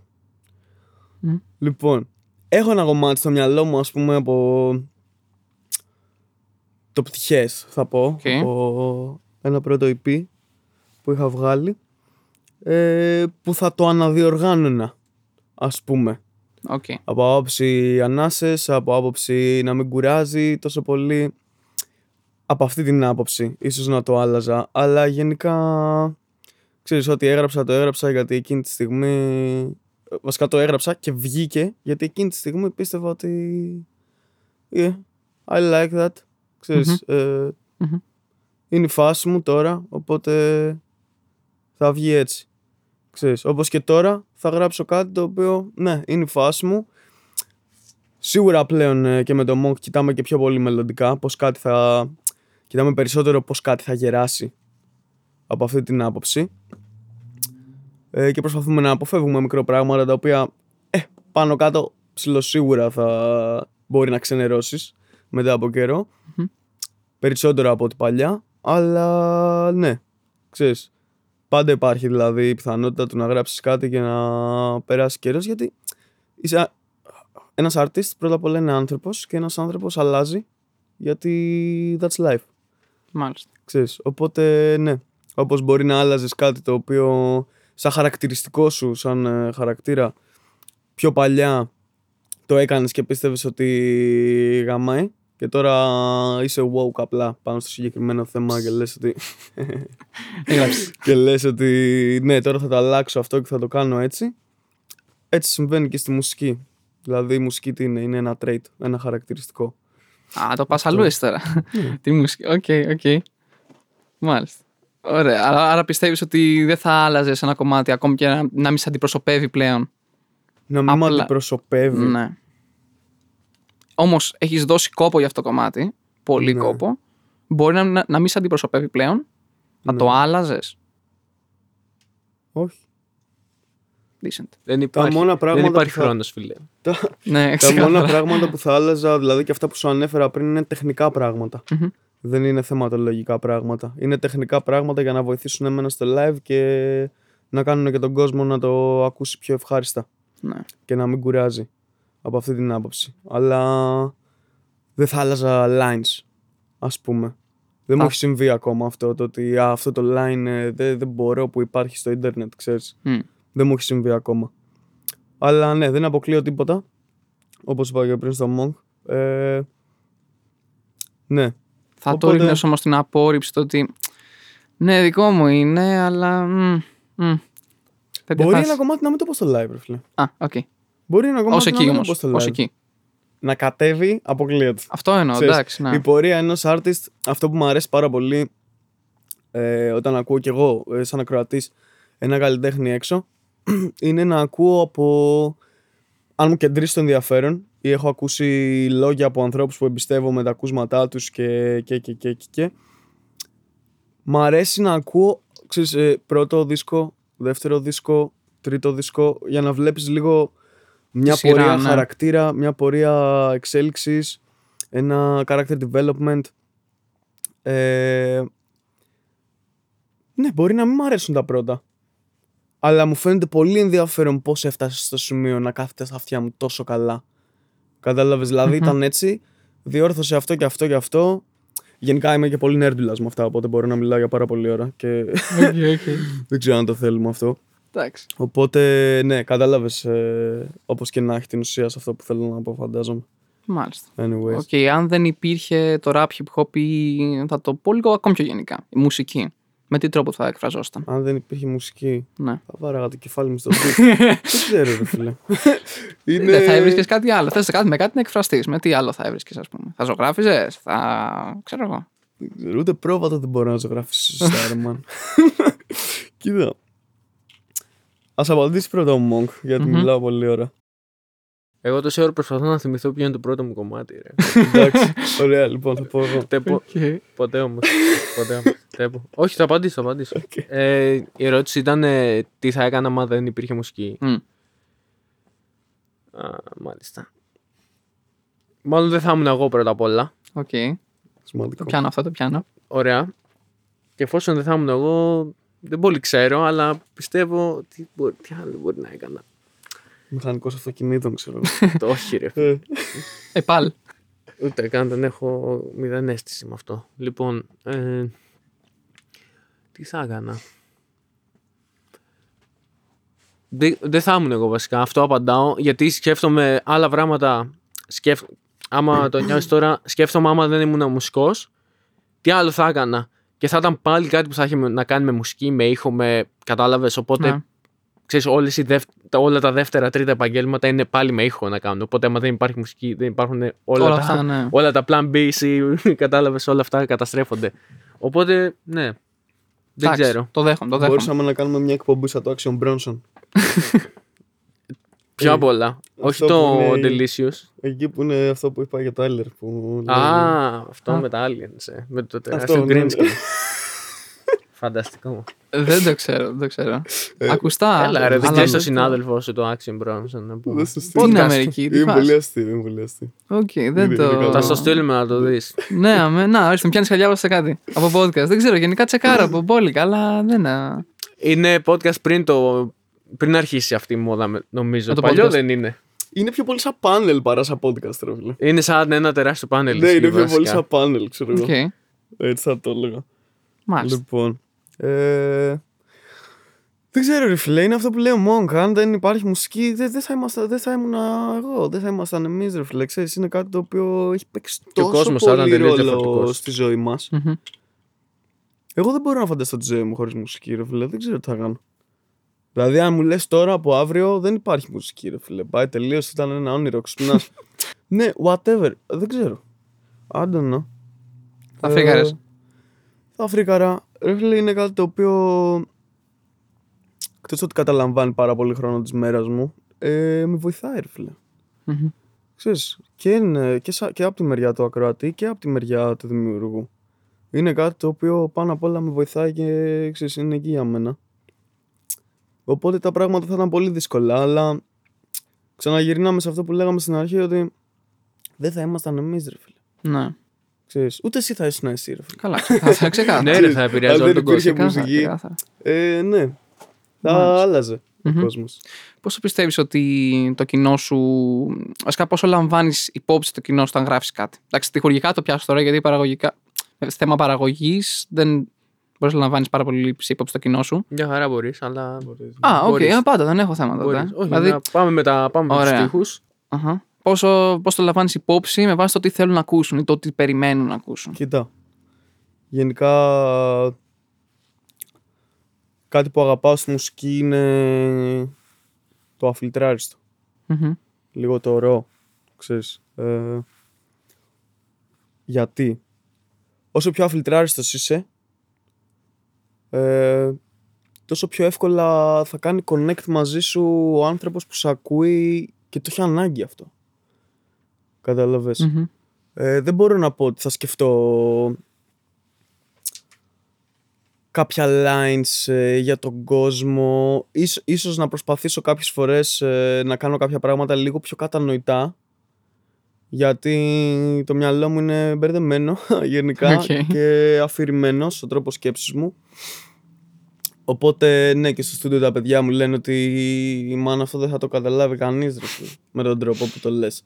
Μμ. Λοιπόν, έχω ένα κομμάτι στο μυαλό μου, ας πούμε, από το πτυχές, θα πω, Οκ. από ένα πρώτο EP που είχα βγάλει, ε, που θα το αναδιοργάνωνα, ας πούμε. Οκ. Από άποψη ανάσες, από άποψη να μην κουράζει τόσο πολύ. Από αυτή την άποψη, ίσως να το άλλαζα. Αλλά γενικά, ξέρεις ότι έγραψα, το έγραψα γιατί εκείνη τη στιγμή... Βασικά το έγραψα και βγήκε γιατί εκείνη τη στιγμή πίστευα ότι... Yeah, I like that. Ξέρεις, ε, Μμμ. είναι η φάση μου τώρα, οπότε θα βγει έτσι. Ξέρεις, όπως και τώρα θα γράψω κάτι το οποίο, ναι, είναι η φάση μου. Σίγουρα πλέον ε, και με το Monk κοιτάμε και πιο πολύ μελλοντικά, πώς κάτι θα... Κοιτάμε περισσότερο πώς κάτι θα γεράσει από αυτή την άποψη. Ε, και προσπαθούμε να αποφεύγουμε μικροπράγματα τα οποία ε, πάνω κάτω ψηλοσίγουρα θα μπορεί να ξενερώσεις μετά από καιρό. Μμμ. Περισσότερο από ό,τι παλιά. Αλλά ναι, ξέρεις, πάντα υπάρχει δηλαδή η πιθανότητα του να γράψεις κάτι και να περάσει καιρός γιατί είσαι ένας artist πρώτα απ' όλα είναι άνθρωπος και ένας άνθρωπος αλλάζει γιατί that's life. Μάλιστα. Ξέρεις. Οπότε ναι, όπως μπορεί να άλλαζες κάτι το οποίο σαν χαρακτηριστικό σου, σαν ε, χαρακτήρα πιο παλιά το έκανες και πίστευες ότι γαμάει και τώρα είσαι woke απλά πάνω στο συγκεκριμένο θέμα και λες ότι, Έγραψε. και λες ότι ναι τώρα θα το αλλάξω αυτό και θα το κάνω έτσι. Έτσι συμβαίνει και στη μουσική. Δηλαδή η μουσική τι είναι, είναι ένα trait, ένα χαρακτηριστικό. Α, το πας αλλού εσύ τώρα. Τι μουσική. Οκ, οκ. Μάλιστα. Ωραία. Άρα, άρα πιστεύεις ότι δεν θα άλλαζες ένα κομμάτι ακόμη και να, να μην σε αντιπροσωπεύει πλέον; Να μην με Απλά- αντιπροσωπεύει. Ναι. Όμως έχεις δώσει κόπο για αυτό το κομμάτι. Πολύ Ναι. κόπο. Μπορεί να, να, να μην σε αντιπροσωπεύει πλέον; Να Ναι. το άλλαζες; Όχι. Decent. Δεν υπάρχει, μόνα πράγματα δεν υπάρχει που θα- χρόνος, φίλε. Τα, Ναι, τα ξεκάθαρα. μόνα πράγματα που θα άλλαζα, δηλαδή και αυτά που σου ανέφερα πριν, είναι τεχνικά πράγματα. Μμμ. Δεν είναι θεματολογικά πράγματα. Είναι τεχνικά πράγματα για να βοηθήσουν εμένα στο live και να κάνουν και τον κόσμο να το ακούσει πιο ευχάριστα Ναι. και να μην κουράζει από αυτή την άποψη. Αλλά δεν θα άλλαζα lines, ας πούμε. Δεν μου Α. έχει συμβεί ακόμα αυτό το ότι «Α, αυτό το line ε, δεν, δεν μπορώ που υπάρχει στο ίντερνετ, ξέρεις. Μμ. Δεν μου έχει συμβεί ακόμα. Αλλά ναι, δεν αποκλείω τίποτα. Όπως είπα και πριν στο Monk. Ε, ναι. Θα το Οπότε- ρίχνει όμως την απόρριψη το ότι. Ναι, δικό μου είναι, αλλά. μ, μ. Τέτοια Μπορεί φάση. ένα κομμάτι να μην το πω στο live, ρε φίλε. Α, οκ. Μπορεί ένα Ω κομμάτι εκεί να μην όμως. το πω στο Ω live. εκεί. Να κατέβει, αποκλείεται. Αυτό εννοώ, Ξέρεις, εντάξει. Ναι. Η πορεία ενός artist, αυτό που μου αρέσει πάρα πολύ ε, όταν ακούω κι εγώ ε, σαν ακροατής ένα καλλιτέχνη έξω, είναι να ακούω από. Αν μου κεντρήσει το ενδιαφέρον ή έχω ακούσει λόγια από ανθρώπους που εμπιστεύομαι τα ακούσματά τους και και και και και, και. Μ' αρέσει να ακούω ξέρεις, ε, πρώτο δίσκο, δεύτερο δίσκο, τρίτο δίσκο για να βλέπεις λίγο μια σειρά, πορεία ναι. χαρακτήρα, μια πορεία εξέλιξης, ένα character development. Ε, ναι, μπορεί να μην μου αρέσουν τα πρώτα. Αλλά μου φαίνεται πολύ ενδιαφέρον πώς έφτασες στο σημείο να κάθεται στα αυτιά μου τόσο καλά. Κατάλαβες, δηλαδή Μμμ. ήταν έτσι, διόρθωσε αυτό και αυτό και αυτό. Γενικά είμαι και πολύ νέρντουλας με αυτά, οπότε μπορώ να μιλάω για πάρα πολλή ώρα και Οκ, οκ. δεν ξέρω αν το θέλουμε αυτό. Εντάξει. Οπότε, ναι, κατάλαβες ε, όπως και να έχει την ουσία σε αυτό που θέλω να πω, φαντάζομαι. Μάλιστα. Anyways. Οκ, αν δεν υπήρχε το rap hip hop ή θα το πω λίγο ακόμη πιο γενικά. Η μουσική. Με τι τρόπο θα εκφραζόταν. Αν δεν υπήρχε μουσική, Ναι. θα βάραγα το κεφάλι μου στο beat. δεν ξέρω, ρε φίλε. Είναι... Δεν θα έβρισκες κάτι άλλο. Θες κάτι με κάτι να εκφραστείς. Με τι άλλο θα έβρισκες, ας πούμε. Θα ζωγράφιζες, θα. ξέρω εγώ. Ούτε πρόβατα δεν μπορώ να ζωγραφίσω σωστά, ρε man. Κοίτα. Ας απαντήσεις πρώτα ο Monk, γιατί Μμμ. μιλάω πολύ ώρα. Εγώ τόση ώρα προσπαθώ να θυμηθώ ποιο είναι το πρώτο μου κομμάτι. Ρε. Εντάξει, ωραία, λοιπόν, θα πω εγώ. Τέπο, ποτέ όμως. ποτέ όμως. Τέπο. Όχι, θα απαντήσω. Θα απαντήσω. Οκ. Ε, η ερώτηση ήταν ε, τι θα έκανα άμα δεν υπήρχε μουσική. Μμ. Α, μάλιστα. Μάλλον δεν θα ήμουν εγώ πρώτα απ' όλα. Οκ. Το Σημαντικό. πιάνω αυτό, το πιάνω. Ωραία. Και εφόσον δεν θα ήμουν εγώ, δεν πολύ ξέρω, αλλά πιστεύω τι, μπορεί, τι άλλο μπορεί να έκανα. Μηχανικός αυτοκινήτων, ξέρω. εγώ. το όχι ρε. Ε, Ε, πάλι. Ούτε καν δεν έχω μηδέν αίσθηση με αυτό. Λοιπόν, ε, τι θα έκανα; Δεν δεν θα ήμουν εγώ βασικά, αυτό απαντάω, γιατί σκέφτομαι άλλα πράγματα. Σκέφ... Άμα το νιώσει τώρα, σκέφτομαι άμα δεν ήμουν μουσικός, τι άλλο θα έκανα; Και θα ήταν πάλι κάτι που θα είχε να κάνει με μουσική, με ήχο, με... Κατάλαβες, οπότε Ναι. Ξέρεις, όλες οι δεύ... τα- όλα τα δεύτερα, τρίτα επαγγέλματα είναι πάλι με ήχο να κάνουν. Οπότε, άμα δεν υπάρχει μουσική, δεν υπάρχουν όλα, Όλα τα, αυτά, ναι. όλα τα plan B, C, κατάλαβες, όλα αυτά καταστρέφονται. Οπότε, ναι. Δεν Εντάξει, ξέρω. Το δέχομαι, το δέχομαι. Μπορούσαμε να κάνουμε μια εκπομπή σαν το Action Bronson. Πιο Ε, απ' όλα. Όχι αυτό το που είναι- Delicious. Εκεί που είναι αυτό που είπα για το Tyler. Που Α, λέει- αυτό Α. με τα aliens. ε. Με το Αυτό, τεράστιο ναι, green ναι. screen. Φανταστικό. Δεν το ξέρω, δεν το ξέρω. Ε, Ακουστά. Έλα ρε, δεν αλλά ξέρεις δεν- τον συνάδελφό σου το Action Bronson. να πούμε. Δεν σου Τι είναι στείλω. Αμερική, τι Είναι φας; πολύ αστείο, είναι πολύ αστείο. Οκ, δεν Είναι- είναι το. καλό. Θα στο στείλουμε να το δεις. Ναι, αμέ, να, ορίστε, με πιάνεις χαλιά σε κάτι. Από podcast. Δεν ξέρω, γενικά τσεκάρα από μπόλικα, αλλά δεν. είναι. Είναι podcast πριν το... Πριν αρχίσει αυτή η μόδα, με- νομίζω. Α, το Παλιό podcast. δεν είναι. Είναι πιο πολύ σαν πάνελ παρά σαν podcast, ρε φίλε. Είναι σαν ένα τεράστιο πάνελ. Ναι, ισχύει είναι πιο πολύ βασικά. σαν πάνελ, ξέρω εγώ. Οκ, Έτσι θα το έλεγα. μάλιστα. Λοιπόν. Ε, δεν ξέρω, ρε φίλε, είναι αυτό που λέει ο Monk. Αν δεν υπάρχει μουσική, δεν, δεν θα, ήμασταν, δεν θα ήμουν εγώ, δεν θα ήμασταν εμείς, ρε φίλε. Ξέρεις, είναι κάτι το οποίο έχει παίξει Και ο τόσο κόσμος θα ήταν πολύ τελείως ρόλο διαφορετικός. στη ζωή μας. Μμμ. Εγώ δεν μπορώ να φανταστώ τη ζωή μου χωρίς μουσική, ρε φίλε. Δεν ξέρω τι θα κάνω. Δηλαδή, αν μου λες τώρα από αύριο, δεν υπάρχει μουσική, ρε φίλε. Πάει τελείω, ήταν ένα όνειρο. Ξυπνάς. ναι, whatever. Δεν ξέρω. I don't know. Θα φρίκαρες. Ε, Θα φρίκαρα. Ρε φίλε, είναι κάτι το οποίο. Εκτός ότι καταλαμβάνει πάρα πολύ χρόνο της μέρας μου, ε, με βοηθάει, ρε φίλε. Μμμ. Ξέρεις, και, είναι, και, σα- και από τη μεριά του ακροατή και από τη μεριά του δημιουργού. Είναι κάτι το οποίο πάνω απ' όλα με βοηθάει και ξέρεις, είναι εκεί για μένα. Οπότε τα πράγματα θα ήταν πολύ δύσκολα, αλλά ξαναγυρνάμε σε αυτό που λέγαμε στην αρχή ότι δεν θα ήμασταν εμείς ρε φίλε. Ναι. Ξέρεις, ούτες εσύ θα ήσουν εσύ ρε φίλε. Καλά, ξεκάθαρα. ξεκάθαρα. Ναι, ρε, θα επηρεάζει Αν όλο δεν τον κόσμο. υπήρχε Ξεκάθαρα, μουσική. ξεκάθαρα. Ε, ναι. Θα Μάλιστα. άλλαζε Μμμ. ο κόσμος. Πόσο πιστεύεις ότι το κοινό σου. Βασικά, πόσο λαμβάνεις υπόψη το κοινό σου όταν γράφεις κάτι; Εντάξει, τυχουργικά το πιάσω τώρα γιατί παραγωγικά. ε, θέμα παραγωγής δεν μπορείς να λαμβάνεις πάρα πολύ σε υπόψη το κοινό σου. Μια χαρά μπορείς, αλλά. Α, οκ, Μπορείς. α, πάντα δεν έχω θέμα τότε. Μπορείς. Όχι, δηλαδή, να πάμε με, τα, πάμε με τους Ωραία. στίχους. Αχα. πόσο, πώς το λαμβάνεις υπόψη με βάση το τι θέλουν να ακούσουν ή το τι περιμένουν να ακούσουν. Κοίτα. Γενικά κάτι που αγαπάω στη μουσική είναι το αφιλτράριστο. Μμμ. Λίγο το raw, ξέρεις. Ε, γιατί. Όσο πιο αφιλτράριστος είσαι, ε, τόσο πιο εύκολα θα κάνει connect μαζί σου ο άνθρωπος που σε ακούει και το έχει ανάγκη αυτό. Κατάλαβες. Μμμ. Ε, δεν μπορώ να πω ότι θα σκεφτώ κάποια lines ε, για τον κόσμο. Ίσ- ίσως να προσπαθήσω κάποιες φορές ε, να κάνω κάποια πράγματα λίγο πιο κατανοητά. Γιατί το μυαλό μου είναι μπερδεμένο γενικά Οκ. και αφηρημένο στον τρόπο σκέψης μου. Οπότε ναι και στο στούντιο τα παιδιά μου λένε ότι η μάνα αυτό δεν θα το καταλάβει κανείς ρε, φίλε, με τον τρόπο που το λες.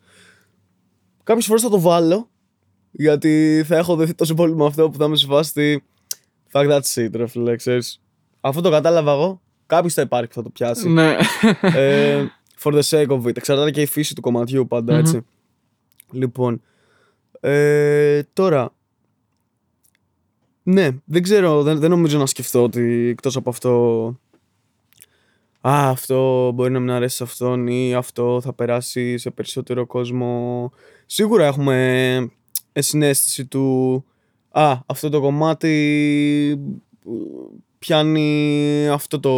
Κάποιες φορές θα το βάλω γιατί θα έχω δεθεί τόσο πολύ με αυτό που θα είμαι σε φάση ότι Fuck that shit, ρε φίλε, ξέρεις. Αφού το κατάλαβα εγώ, κάποιος θα υπάρχει που θα το πιάσει. Ναι. ε, for the sake of it. Εξαρτάται και η φύση του κομματιού πάντα, Μμμ. έτσι. Λοιπόν, ε, τώρα, ναι, δεν ξέρω, δεν, δεν νομίζω να σκεφτώ ότι εκτός από αυτό Α, αυτό μπορεί να μην αρέσει σε αυτόν ή αυτό θα περάσει σε περισσότερο κόσμο. Σίγουρα έχουμε συνέστηση του Α, αυτό το κομμάτι ε, πιάνει αυτό το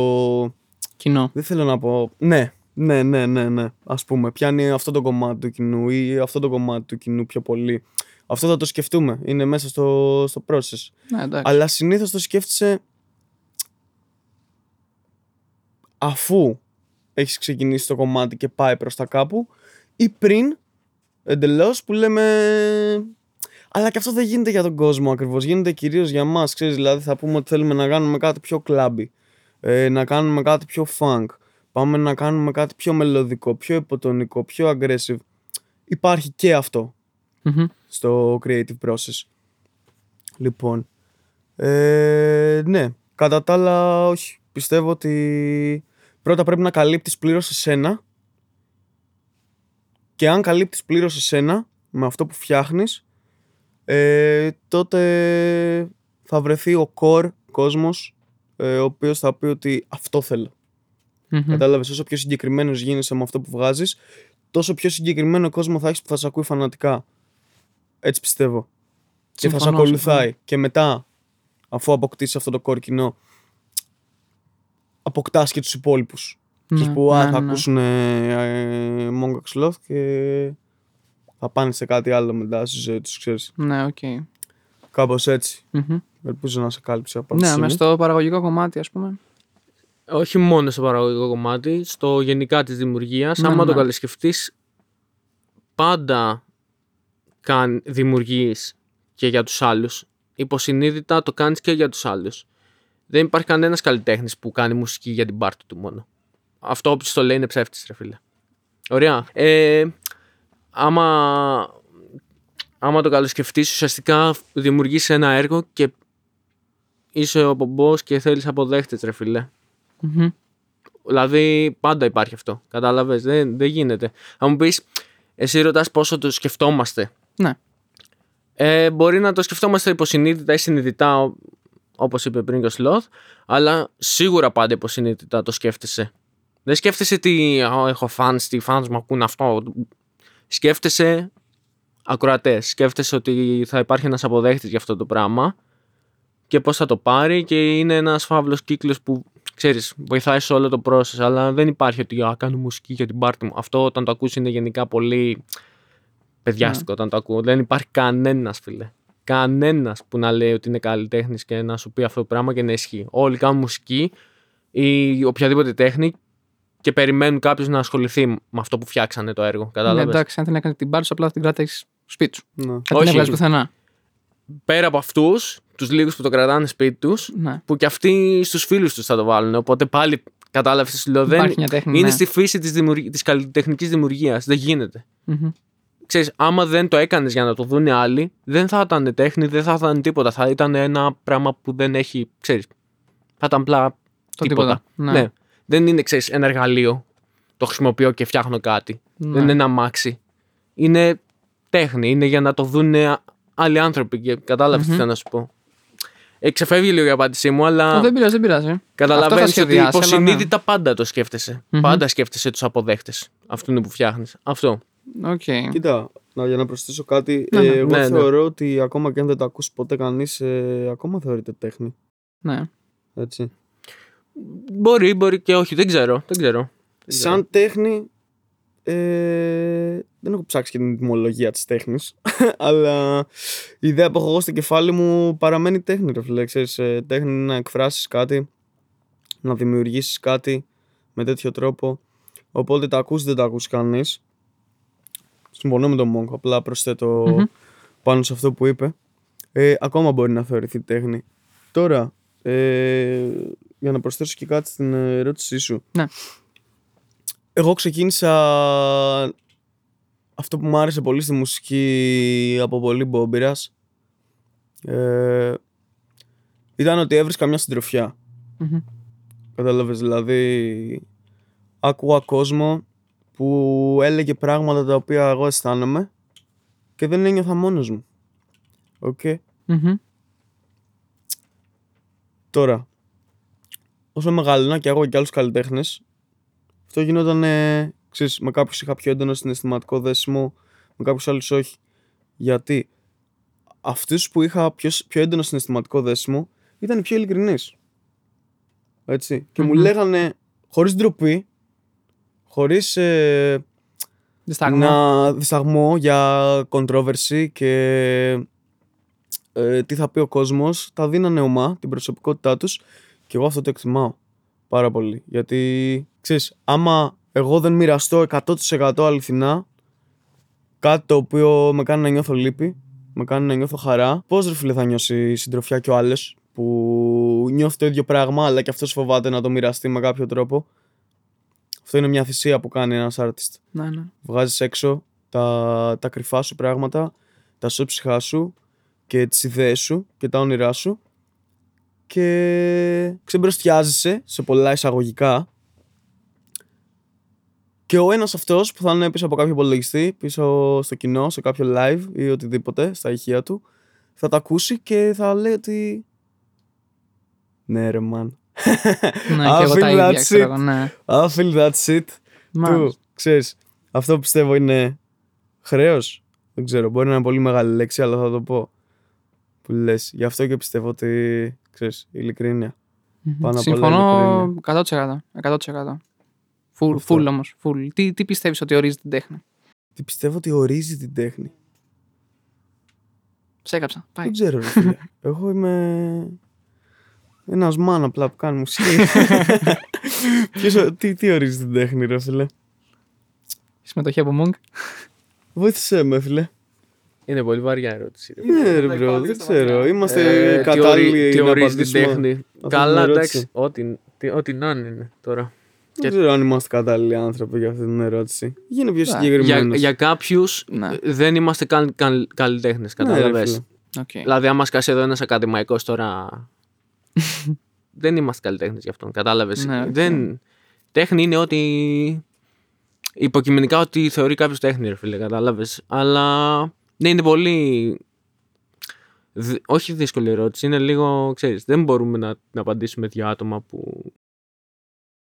Κοινό. δεν θέλω να πω. Ναι, ναι, ναι, ναι, ναι. Α πούμε, πιάνει αυτό το κομμάτι του κοινού ή αυτό το κομμάτι του κοινού πιο πολύ. Αυτό θα το σκεφτούμε. Είναι μέσα στο, στο process. Ναι, εντάξει. Αλλά συνήθως το σκέφτεσαι αφού έχεις ξεκινήσει το κομμάτι και πάει προς τα κάπου ή πριν εντελώς που λέμε. Αλλά και αυτό δεν γίνεται για τον κόσμο ακριβώς. Γίνεται κυρίως για μας. Δηλαδή, θα πούμε ότι θέλουμε να κάνουμε κάτι πιο κλάμπι ε, να κάνουμε κάτι πιο funk, πάμε να κάνουμε κάτι πιο μελωδικό, πιο υποτονικό, πιο aggressive. Υπάρχει και αυτό Μμμ. στο creative process. Λοιπόν, ε, ναι, κατά τα άλλα όχι. Πιστεύω ότι πρώτα πρέπει να καλύπτεις πλήρως εσένα και αν καλύπτεις πλήρως εσένα με αυτό που φτιάχνεις ε, τότε θα βρεθεί ο core κόσμος ε, ο οποίος θα πει ότι αυτό θέλω. Μμμ. Κατάλαβες, όσο πιο συγκεκριμένος γίνεσαι με αυτό που βγάζεις, τόσο πιο συγκεκριμένο κόσμο θα έχεις που θα σε ακούει φανατικά. Έτσι πιστεύω. Και θα σε Συμφωνώ, ακολουθάει. Και μετά, αφού αποκτήσεις αυτό το κόρκινο, αποκτάς και τους υπόλοιπους. Ναι, που α, ναι, θα ναι. ακούσουν ε, ε, Mongo Sloth και θα πάνε σε κάτι άλλο μετά στη ζωή τους, ξέρεις. Ναι, οκ. Κάπως έτσι. Μμμ. Ελπίζω να σε κάλυψε από Ναι, αυτή τη μέσα στιγμή. στο παραγωγικό κομμάτι, ας πούμε. όχι μόνο στο παραγωγικό κομμάτι, στο γενικά της δημιουργίας, Ναι, άμα ναι. το καλεσκεφτείς, πάντα καν δημιουργείς και για τους άλλους. Υποσυνείδητα το κάνεις και για τους άλλους. Δεν υπάρχει κανένας καλλιτέχνης που κάνει μουσική για την πάρτη του μόνο. Αυτό όποιος το λέει είναι ψεύτης ρε φίλε. Ωραία. Ε, άμα, άμα το καλοσκεφτείς ουσιαστικά δημιουργείς ένα έργο και είσαι ο πομπός και θέλεις αποδέχτες ρε φίλε. Μμμ. Δηλαδή πάντα υπάρχει αυτό. Κατάλαβες. Δεν, δεν γίνεται. Αν μου πεις, εσύ ρωτάς πόσο το σκεφτόμαστε. Ναι. Ε, μπορεί να το σκεφτόμαστε υποσυνείδητα ή συνειδητά, όπως είπε πριν και ο Σλόθ, αλλά σίγουρα πάντα υποσυνείδητα το σκέφτεσαι. Δεν σκέφτεσαι τι «Α, έχω fans, τι fans μου ακούν αυτό. Σκέφτεσαι ακροατές. Σκέφτεσαι ότι θα υπάρχει ένας αποδέχτης για αυτό το πράγμα και πώς θα το πάρει και είναι ένας φαύλος κύκλος που ξέρεις, βοηθάει σε όλο το process, αλλά δεν υπάρχει ότι «Α, κάνω μουσική για την πάρτι μου. Αυτό όταν το ακούσει είναι γενικά πολύ παιδιάστικο όταν το ακούω. Δεν υπάρχει κανένας φίλε. Κανένας που να λέει ότι είναι καλλιτέχνης και να σου πει αυτό το πράγμα και να ισχύει. Όλοι κάνουν μουσική ή οποιαδήποτε τέχνη και περιμένουν κάποιος να ασχοληθεί με αυτό που φτιάξανε το έργο. Ναι, Κατάλαβες; εντάξει, αν την έκανε την πάρει, απλά θα την κρατάει σπίτι σου. Ναι. Θα την Όχι. έβγαλε πουθενά. Πέρα από αυτούς, τους λίγους που το κρατάνε σπίτι τους, Ναι. που και αυτοί στους φίλους τους θα το βάλουν. Οπότε πάλι κατάλαβες τι σου λέω. Δεν Υπάρχει μια τέχνη. είναι ναι. στη φύση της δημιουργ... της καλλιτεχνικής δημιουργίας. Δεν γίνεται. Μμμ. Ξέρεις, άμα δεν το έκανες για να το δουν άλλοι, δεν θα ήταν τέχνη, δεν θα ήταν τίποτα. Θα ήταν ένα πράγμα που δεν έχει. Ξέρεις, θα ήταν απλά Το τίποτα. τίποτα. Ναι. Δεν είναι ξέρεις, ένα εργαλείο. Το χρησιμοποιώ και φτιάχνω κάτι. Ναι. Δεν είναι ένα αμάξι. Είναι τέχνη. Είναι για να το δουν άλλοι άνθρωποι. Και κατάλαβες τι Μμμ. θέλω να σου πω. Ε, ξεφεύγει λίγο η απάντησή μου, αλλά Ω, δεν πειράζει, δεν πειράζει. Αυτό καταλαβαίνει θα ότι σχεδιάσει, αλλά ναι. υποσυνείδητα πάντα το σκέφτεσαι. Μμμ. Πάντα σκέφτεσαι τους αποδέχτε αυτού που φτιάχνεις. Αυτό. Οκ. Κοίτα, να, για να προσθέσω κάτι, Ναι, ναι. ε, εγώ Ναι, ναι. θεωρώ ότι ακόμα και αν δεν το ακούσει ποτέ κανείς, ε, ακόμα θεωρείται τέχνη. Ναι. Έτσι. Μπορεί, μπορεί και όχι. Δεν ξέρω. Δεν ξέρω. Δεν ξέρω. Σαν τέχνη, ε, δεν έχω ψάξει και την ετυμολογία της τέχνης, αλλά η ιδέα που έχω εγώ στο κεφάλι μου παραμένει τέχνη, ρε φίλε. Ξέρεις, ε, τέχνη είναι να εκφράσεις κάτι, να δημιουργήσεις κάτι με τέτοιο τρόπο. Οπότε τα ακούς δεν τα ακούς κανείς. Συμφωνώ με τον Μόγκο, απλά προσθέτω Μμμ. πάνω σε αυτό που είπε. Ε, ακόμα μπορεί να θεωρηθεί τέχνη. Τώρα, ε, για να προσθέσω και κάτι στην ερώτησή σου. Ναι. Εγώ ξεκίνησα αυτό που μου άρεσε πολύ στη μουσική από πολύ μπόμπυρας ε, ήταν ότι έβρισκα μια συντροφιά. Μμμ. Κατάλαβες, δηλαδή άκουγα κόσμο που έλεγε πράγματα τα οποία εγώ αισθάνομαι και δεν ένιωθα μόνος μου. Οκ. Μμμ. Τώρα, όσο μεγάλωνα και εγώ και άλλους καλλιτέχνες, αυτό γινόταν, ε, ξέρεις, με κάποιους είχα πιο έντονο συναισθηματικό δέσιμο, με κάποιους άλλους όχι. Γιατί αυτούς που είχα πιο, σ- πιο έντονο συναισθηματικό δέσιμο ήταν οι πιο ειλικρινείς. Έτσι. Και μου Μμμ. λέγανε, χωρίς ντροπή, χωρίς ε, Διστάγμα. να δισταγμό για controversy και ε, τι θα πει ο κόσμος, τα δίνανε ομά, την προσωπικότητά τους και εγώ αυτό το εκτιμάω πάρα πολύ. Γιατί, ξέρεις, άμα εγώ δεν μοιραστώ 100% αληθινά κάτι το οποίο με κάνει να νιώθω λύπη, με κάνει να νιώθω χαρά, πώς ρε φίλε θα νιώσει η συντροφιά και ο άλλος που νιώθει το ίδιο πράγμα αλλά και αυτός φοβάται να το μοιραστεί με κάποιο τρόπο; Αυτό είναι μια θυσία που κάνει ένας artist. Ναι, ναι. βγάζεις έξω τα, τα κρυφά σου πράγματα, τα σώψυχά σου και τις ιδέες σου και τα όνειρά σου και ξεμπροστιάζεσαι σε πολλά εισαγωγικά. Και ο ένας αυτός που θα είναι πίσω από κάποιο υπολογιστή, πίσω στο κοινό, σε κάποιο live ή οτιδήποτε, στα ηχεία του, θα τα ακούσει και θα λέει ότι ναι ρε man, Ναι, I και εγώ τα feel ίδια, that ξέρω shit. εγώ, ναι. I feel that shit Μάλιστα. του, ξέρεις, αυτό πιστεύω είναι χρέος. Δεν ξέρω, μπορεί να είναι πολύ μεγάλη λέξη, αλλά θα το πω. Που λες, γι' αυτό και πιστεύω ότι Ξέρεις, ειλικρίνεια. Μμμ. Πάνω απ' όλα Συμφωνώ 100%. 100%. Φουλ, Αυτό. φουλ όμως. Φουλ. Τι, τι πιστεύεις ότι ορίζει την τέχνη; Τι πιστεύω ότι ορίζει την τέχνη. Σε έκαψα. Πάει. Δεν ξέρω, ρε φίλε. Εγώ είμαι ένας μάν απλά που κάνει μουσική. Ποιος, ο- τι, τι ορίζει την τέχνη, ρε φίλε; Συμμετοχή από Μούγκ. Βοήθησέ με, φίλε. Είναι πολύ βαριά ερώτηση. ρε. Ναι, ρε τα μπρο, είπα, δεν στα ξέρω. μακριά. Είμαστε Ε, τι κατάλληλοι ορί- τι να ορίζει την απαντήσουμε. τέχνη. την Καλά, ερώτηση. εντάξει. Ό,τι, τι- ό,τι να είναι είναι τώρα. Δεν ξέρω αν είμαστε κατάλληλοι άνθρωποι για αυτή την ερώτηση. Γίνε πιο Ναι. συγκεκριμένος. Για, για κάποιους Ναι. δεν είμαστε καν, καν, καλλιτέχνες, κατάλαβε. Οκ. δηλαδή, άμα σκάσει εδώ ένας ακαδημαϊκός τώρα. Δεν είμαστε καλλιτέχνες γι' αυτόν, κατάλαβες. Ναι, οκ. δεν... Τέχνη είναι ότι. Υποκειμενικά ότι θεωρεί κάποιος τέχνη, ρε φίλε, κατάλαβες. Αλλά ναι, είναι πολύ. δυ- Όχι δύσκολη ερώτηση, είναι λίγο, ξέρεις, δεν μπορούμε να, να απαντήσουμε δύο άτομα που,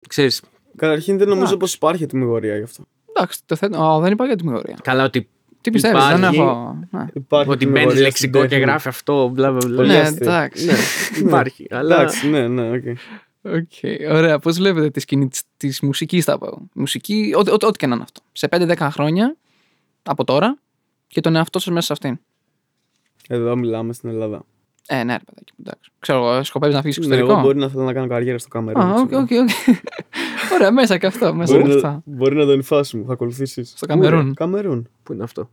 ξέρεις, Καταρχήν δεν νομίζω Να. πως υπάρχει τιμιγορία γι' αυτό. Εντάξει, το θέτω. Ω, δεν υπάρχει τιμιγορία. καλά ότι, Τι πιστεύεις, δεν Υπάρχει. έχω. Ναι, Υπάρχει ότι τιμιγορία μπαίνει στην λεξικό και τέχνη. γράφει αυτό, μπλα μπλα μπλα. Πολύ ναι αστείο. εντάξει. Ναι, υπάρχει, αλλά... Εντάξει, ναι, ναι, οκ. Οκ, Ωραία. Πώς βλέπετε τη σκηνή τη μουσικής, θα πω. Μουσική, ό,τι, ό,τι, ό,τι και να είναι αυτό. Σε 5-10 χρόνια από τώρα και τον εαυτό σας μέσα σε αυτήν. Εδώ μιλάμε στην Ελλάδα. Ε, ναι, ρε παιδάκι. Εντάξει. Ξέρω εγώ, σκοπεύεις να φύγεις Ναι, εξωτερικό; εγώ μπορεί να θέλω να κάνω καριέρα στο κάμερο. Α, οκ, οκ, οκ. Ωραία, μέσα και αυτό. Μέσα Μπορεί, και να, αυτά. μπορεί να τον υφάσει μου, θα ακολουθήσεις. Στο Καμερούν. Καμερούν. Πού είναι αυτό;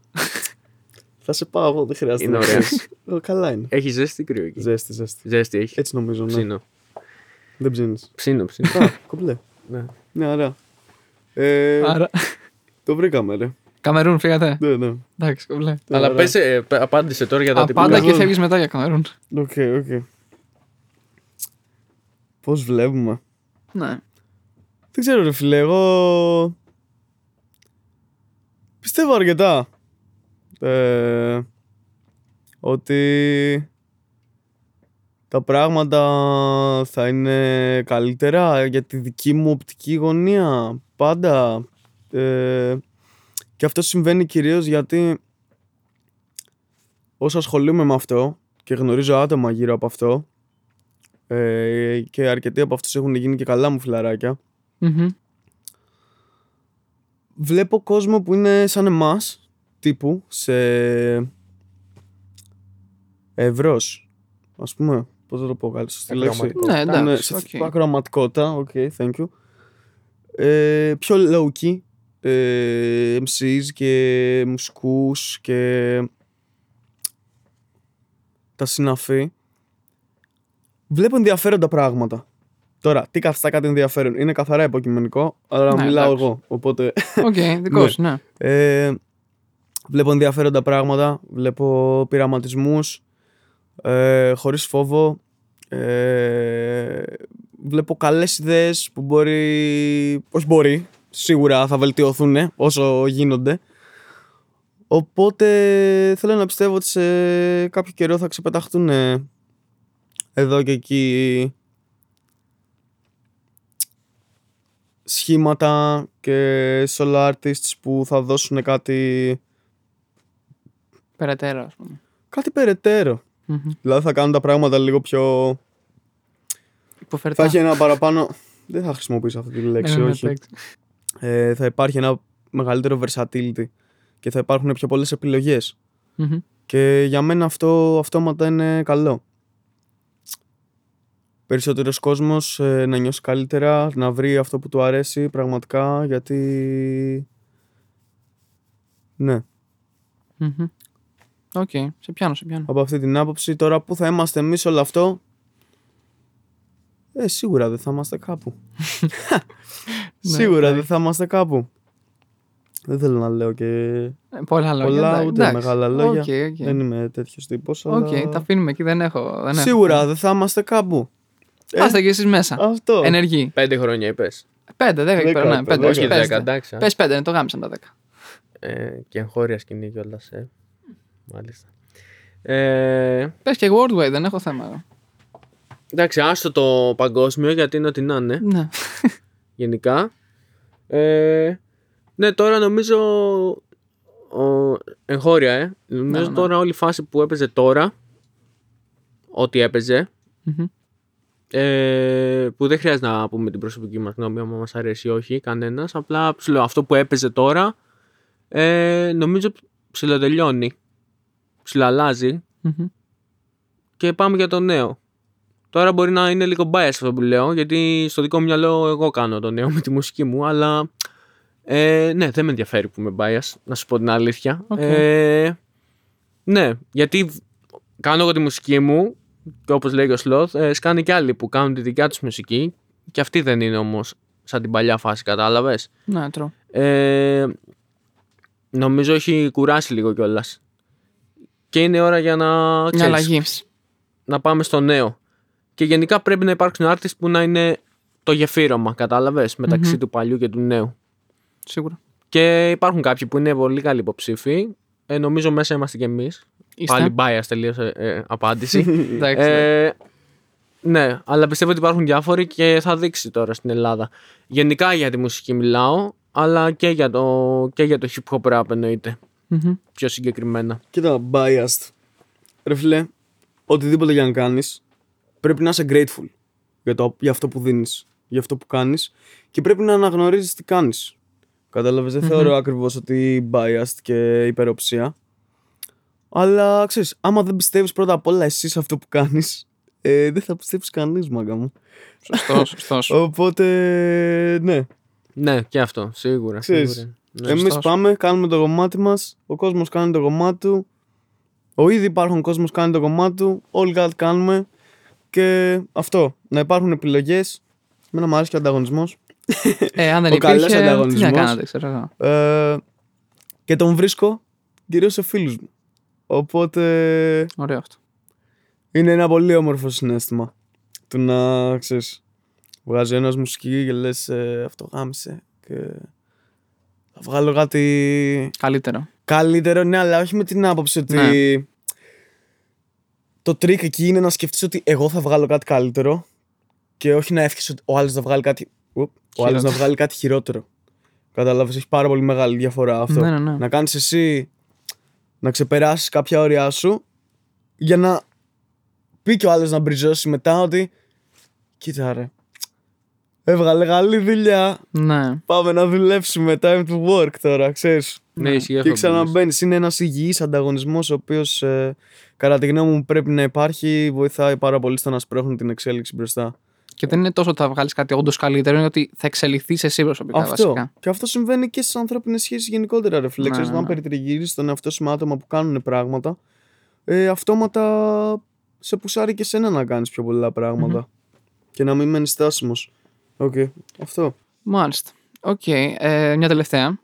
Θα σε πάω εγώ, δεν χρειάζεται. Είναι να ωραία. ξέρεις. Ε, Καλά είναι. Έχει ζέστη ή κρύο εκεί; Ζέστη, ζέστη. Ζέστη έχει; Έτσι νομίζω, ναι. Ψήνω. Δεν ψήνεις. Ψήνω, ψήνω. Α, κομπλέ. ναι. Ναι, ωραία. Ε, Άρα. το βρήκαμε, ρε. Καμερούν, φύγατε. Ναι, ναι. Εντάξει, κομπλέ. Αλλά Ωραία. πες, ε, πε- απάντησε τώρα για τα Απάντα τυπικά. και Λοιπόν. φεύγεις μετά για Καμερούν. Οκ, οκ. Πώς βλέπουμε; Ναι. Δεν ξέρω ρε φίλε, εγώ πιστεύω αρκετά ε, ότι τα πράγματα θα είναι καλύτερα για τη δική μου οπτική γωνία πάντα ε, και αυτό συμβαίνει κυρίως γιατί όσο ασχολούμαι με αυτό και γνωρίζω άτομα γύρω από αυτό ε, και αρκετοί από αυτούς έχουν γίνει και καλά μου φιλαράκια Μμμ. βλέπω κόσμο που είναι σαν εμάς τύπου σε ευρώς ας πούμε πώς θα το πω καλή σωστή λέξη Ακροαματικότητα. Ναι, Ναι, εντάξει. σε οκ. ακροαματικότητα οκ thank you ε, πιο low key ε, MCs και μουσικούς και τα συναφή βλέπω ενδιαφέροντα πράγματα Τώρα, τι καθιστά κάτι ενδιαφέρον; Είναι καθαρά υποκειμενικό, αλλά Ναι, μιλάω εντάξει. εγώ. Οπότε Οκ, δικός Ναι. σου, ναι. ε, βλέπω ενδιαφέροντα πράγματα, βλέπω πειραματισμούς, ε, χωρίς φόβο, ε, βλέπω καλές ιδέες που μπορεί, όχι μπορεί, σίγουρα θα βελτιωθούν όσο γίνονται. Οπότε θέλω να πιστεύω ότι σε κάποιο καιρό θα ξεπεταχτούν ε, εδώ και εκεί σχήματα και solo artists που θα δώσουν κάτι, Περαιτέρω, ας πούμε. κάτι περαιτέρω. Μμμ. Δηλαδή θα κάνουν τα πράγματα λίγο πιο... Υποφερτά. Θα έχει ένα παραπάνω... Δεν θα χρησιμοποιήσω αυτή τη λέξη, Ναι, ναι, ναι, όχι. Εντάξει. Ε, θα υπάρχει ένα μεγαλύτερο versatility και θα υπάρχουν πιο πολλές επιλογές. Μμμ. Και για μένα αυτό αυτόματα είναι καλό. Περισσότερος κόσμος ε, να νιώσει καλύτερα, να βρει αυτό που του αρέσει πραγματικά, γιατί... Ναι, Μμμ. Οκ, σε πιάνω, σε πιάνω. από αυτή την άποψη. Τώρα που θα είμαστε εμείς όλο αυτό, ε, σίγουρα δεν θα είμαστε κάπου. Ναι, σίγουρα εντάξει. δεν θα είμαστε κάπου. Δεν θέλω να λέω και Ε, Πολλά λόγια. πολλά εντάξει, ούτε εντάξει. μεγάλα λόγια. Οκ, οκ. Δεν είμαι τέτοιος τύπος. Οκ, τα αφήνουμε εκεί, δεν έχω. Δεν έχω. Σίγουρα δεν θα είμαστε κάπου. Ε, Άστε και εσείς μέσα. Αυτό. Ενεργοί. Πέντε χρόνια είπε. Πέντε, δέκα εκεί Δέκα, πέρα. Ναι, πέντε, πέντε. όχι όχι, Όχι πες, δέκα, εντάξει. α. Πες πέντε, ναι, το γάμισαν τα δέκα. Ε, και εγχώρια σκηνή κιόλας. Ε. Μάλιστα. Ε, Πες και worldwide, δεν έχω θέμα. εγώ. εντάξει, άστο το παγκόσμιο γιατί είναι ό,τι να είναι. Ναι. Γενικά. Ε, ναι, τώρα νομίζω. Ο, εγχώρια, ε. Νομίζω Ναι, ναι. τώρα όλη η φάση που έπαιζε τώρα. Ό,τι έπαιζε. Μμμ. Ε, που δεν χρειάζεται να πούμε την προσωπική μας γνώμη, άμα μας αρέσει ή όχι κανένας. Απλά σου λέω, αυτό που έπαιζε τώρα, ε, νομίζω ψιλοτελειώνει. Ψιλοαλλάζει Μμμ. και πάμε για το νέο. Τώρα μπορεί να είναι λίγο bias αυτό που λέω, γιατί στο δικό μου μυαλό εγώ κάνω το νέο με τη μουσική μου, αλλά ε, ναι, δεν με ενδιαφέρει που είμαι bias, να σου πω την αλήθεια. Οκ. Ε, ναι, γιατί κάνω εγώ τη μουσική μου και όπως λέει και ο Sloth, ε, σκάνε και άλλοι που κάνουν τη δικιά τους μουσική και αυτή δεν είναι όμως σαν την παλιά φάση, κατάλαβες. Ναι, τρώω. Ε, νομίζω έχει κουράσει λίγο κιόλας. Και είναι ώρα για να, Μια ξέρεις, αλλαγή. να πάμε στο νέο. Και γενικά πρέπει να υπάρξουν artists που να είναι το γεφύρωμα, κατάλαβες, μεταξύ Μμμ. του παλιού και του νέου. Σίγουρα. Και υπάρχουν κάποιοι που είναι πολύ καλοί υποψήφοι. Ε, νομίζω μέσα είμαστε κι εμείς. Είστε. Πάλι bias τελείως ε, ε, απάντηση. Εντάξει. Ε, ναι, αλλά πιστεύω ότι υπάρχουν διάφοροι και θα δείξει τώρα στην Ελλάδα. Γενικά για τη μουσική μιλάω, αλλά και για το, και για το hip hop rap εννοείται. Μμμ. Πιο συγκεκριμένα. Κοίτα, biased. Ρε φίλε, οτιδήποτε για να κάνεις, πρέπει να είσαι grateful για, το, για αυτό που δίνεις, για αυτό που κάνεις και πρέπει να αναγνωρίζεις τι κάνεις. Κατάλαβες, δεν θεωρώ ακριβώς ότι biased και υπεροψία. Αλλά ξέρεις, άμα δεν πιστεύεις πρώτα απ' όλα εσύ σε αυτό που κάνεις, ε, δεν θα πιστέψεις κανείς μάγκα μου. Σωστό, σωστός. Οπότε, ναι. Ναι, και αυτό, σίγουρα. Ξέρεις, σίγουρα. Ναι. Εμείς σωστός. πάμε, κάνουμε το κομμάτι μας, ο κόσμος κάνει το κομμάτι του, ο ήδη υπάρχον κόσμος κάνει το κομμάτι του, όλοι κάτι κάνουμε και αυτό, να υπάρχουν επιλογές, εμένα μου αρέσει και ο ανταγωνισμός Ε, αν δεν Ο καλός υπήρχε, τι να ανταγωνισμός. κάνατε, ξέρω εγώ. ε, και τον βρίσκω κυρίως σε φίλους μου. Οπότε Ωραίο αυτό. είναι ένα πολύ όμορφο συνέστημα του να, ξέρεις, βγάζει ένας μουσική και λες ε, αυτό γάμισε και θα βγάλω κάτι Καλύτερο. Καλύτερο, ναι, αλλά όχι με την άποψη ότι. Ναι. Το τρίκ εκεί είναι να σκεφτείς ότι εγώ θα βγάλω κάτι καλύτερο και όχι να εύχεσαι ότι ο άλλος θα βγάλει κάτι. Ουπ, ο άλλος να Χειρότερο. βγάλει κάτι χειρότερο. Κατάλαβες, έχει πάρα πολύ μεγάλη διαφορά αυτό. Ναι, ναι, ναι. Να κάνεις εσύ να ξεπεράσεις κάποια όρια σου για να πει και ο άλλος να μπριζώσει μετά ότι. Κοίτα ρε. Έβγαλε καλή δουλειά. Ναι. Πάμε να δουλέψουμε. Time to work τώρα, ξέρεις. Ναι, ισχύει Και αυτό. που λες. ξαναμπαίνεις. Είναι ένας υγιής ανταγωνισμός, ο οποίος κατά τη γνώμη μου πρέπει να υπάρχει. Βοηθάει πάρα πολύ στο να σπρώχνουν την εξέλιξη μπροστά. Και δεν είναι τόσο ότι θα βγάλεις κάτι όντως καλύτερο, είναι ότι θα εξελιχθείς εσύ προσωπικά αυτό. βασικά. Και αυτό συμβαίνει και στις ανθρώπινες σχέσεις γενικότερα, ρε φίλε. Ναι, Ξέρεις, ναι, αν ναι. περιτριγυρίσει τον εαυτό σου με άτομα που κάνουν πράγματα, ε, αυτόματα σε πουσάρει και σένα να κάνεις πιο πολλά πράγματα. Και να μην μένεις στάσιμος. Οκ. Αυτό. Μάλιστα. Οκ. Ε, μια τελευταία.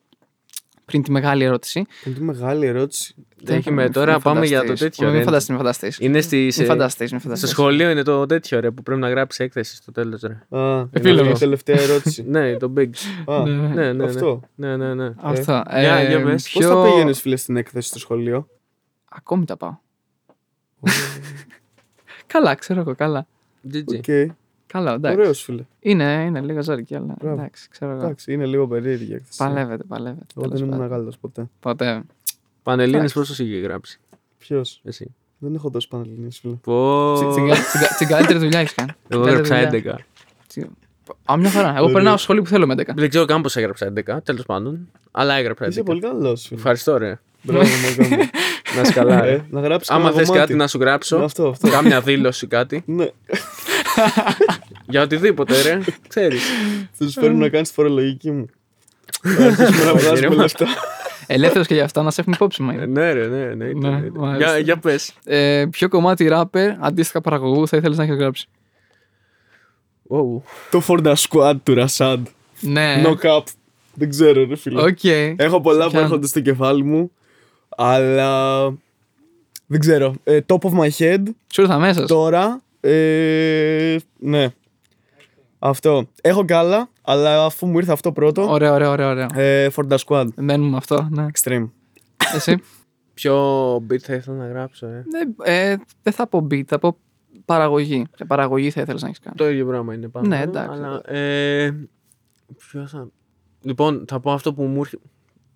Πριν τη μεγάλη ερώτηση. Είναι τη μεγάλη ερώτηση. Έχουμε Μην τώρα, πάμε για το φανταστείς. τέτοιο. Μην ρε. φανταστείς, μην φανταστείς. Είναι στη, Μην σε- φανταστείς, μην στο φανταστείς. σχολείο είναι το τέτοιο ρε, που πρέπει να γράψει έκθεση στο τέλος. Ρε. Α, Επίλογος. είναι η τελευταία ερώτηση. ναι, το big. Α, Ναι, ναι. ναι, ναι, ναι. αυτό. Ναι, ναι, ναι. Αυτό. Για- Ε, για πες. Πώς πιο- θα πήγαινες, φίλε, στην έκθεση στο σχολείο; Ακόμη τα πάω. καλά, ξέρω εγώ, καλά. GG. Οκ. Καλά, εντάξει. Ωραίος, φίλε. Είναι, είναι λίγο ζόρικη, αλλά Μπράβο. εντάξει, ξέρω εγώ. Εντάξει, είναι λίγο περίεργη η έκθεση. Παλεύετε, παλεύετε. Εγώ τέλος δεν ήμουν πάντων. Καλός ποτέ. Ποτέ. Πανελλήνιες Εντάξει. πόσο είχε γράψει; Ποιος; Εσύ. Δεν έχω δώσει πανελλήνιες, φίλε. Πω. Τσι- τσι- τσι- Την καλύτερη δουλειά έχεις κάνει. Εγώ Την έγραψα καλύτερη 11. δουλειά. Τσι- Α, μια χαρά. Εγώ Ωραίο. περνάω στο σχολείο που θέλω με 11. Δεν ξέρω καν πώς έγραψα 11, τέλος πάντων. Αλλά έγραψα 11. Είσαι πολύ καλός, φίλε. Ευχαριστώ, ρε. Μπράβο, μαγκά μου. Να είσαι καλά, ρε. Ε, Να γράψεις Άμα θες κάτι να σου γράψω, Αυτό, αυτό. κάμια δήλωση κάτι. Ναι, Για οτιδήποτε, ρε. Ξέρεις. θα σου φέρω να κάνεις τη φορολογική μου. Θα αρχίσουμε να βγάζουμε λεφτά. Ελεύθερος και για αυτά να σε έχουμε υπόψη μα. ναι, ρε, ναι, ναι. Ναι, ναι. μάλιστα. Για, για πες. Ε, ποιο κομμάτι rapper αντίστοιχα παραγωγού θα ήθελες να έχεις γράψει; Το Forda Squad του Ρασάντ. Ναι. No cap. Δεν ξέρω, ρε φίλε. Οκ. Έχω πολλά που Πιάνω. έρχονται στο κεφάλι μου. Αλλά. Δεν ξέρω. Ε, top of my head. Σου ήρθα μέσα. Τώρα. Ε, ναι. Αυτό. Έχω κι άλλα, αλλά αφού μου ήρθε αυτό πρώτο. Ωραίο, ωραίο, ωραίο. ωραίο. Ε, For the Squad. Μένουμε με αυτό. Ναι. Extreme. Εσύ; Ποιο beat θα ήθελα να γράψω, ε; Ε, ε, δεν θα πω beat, θα πω παραγωγή. Σε παραγωγή θα ήθελες να έχεις κάνει. Το ίδιο πράγμα είναι πάνω. Ναι, εδώ, εντάξει. Αλλά, ε, ποιος θα... Λοιπόν, θα πω αυτό που μου έρχεται.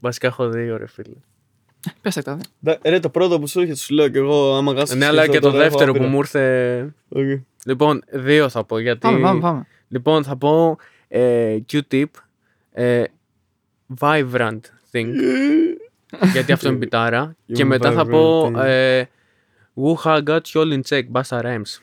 Βασικά έχω δύο, ρε φίλε. Πες τα εκτάδε. Ντα- Ρε, το πρώτο που σου έρχεται, σου λέω και εγώ, άμα γάσεις Ναι, αλλά και το δεύτερο που μου ήρθε. Οκ. Λοιπόν, δύο θα πω. Γιατί... Πάμε, πάμε, πάμε. Λοιπόν, θα πω ε, Q-tip. Ε, vibrant thing. γιατί αυτό είναι πιτάρα. You και μετά θα πω vibrant thing. ε, Woo hah got you all in check. Busta Rhymes.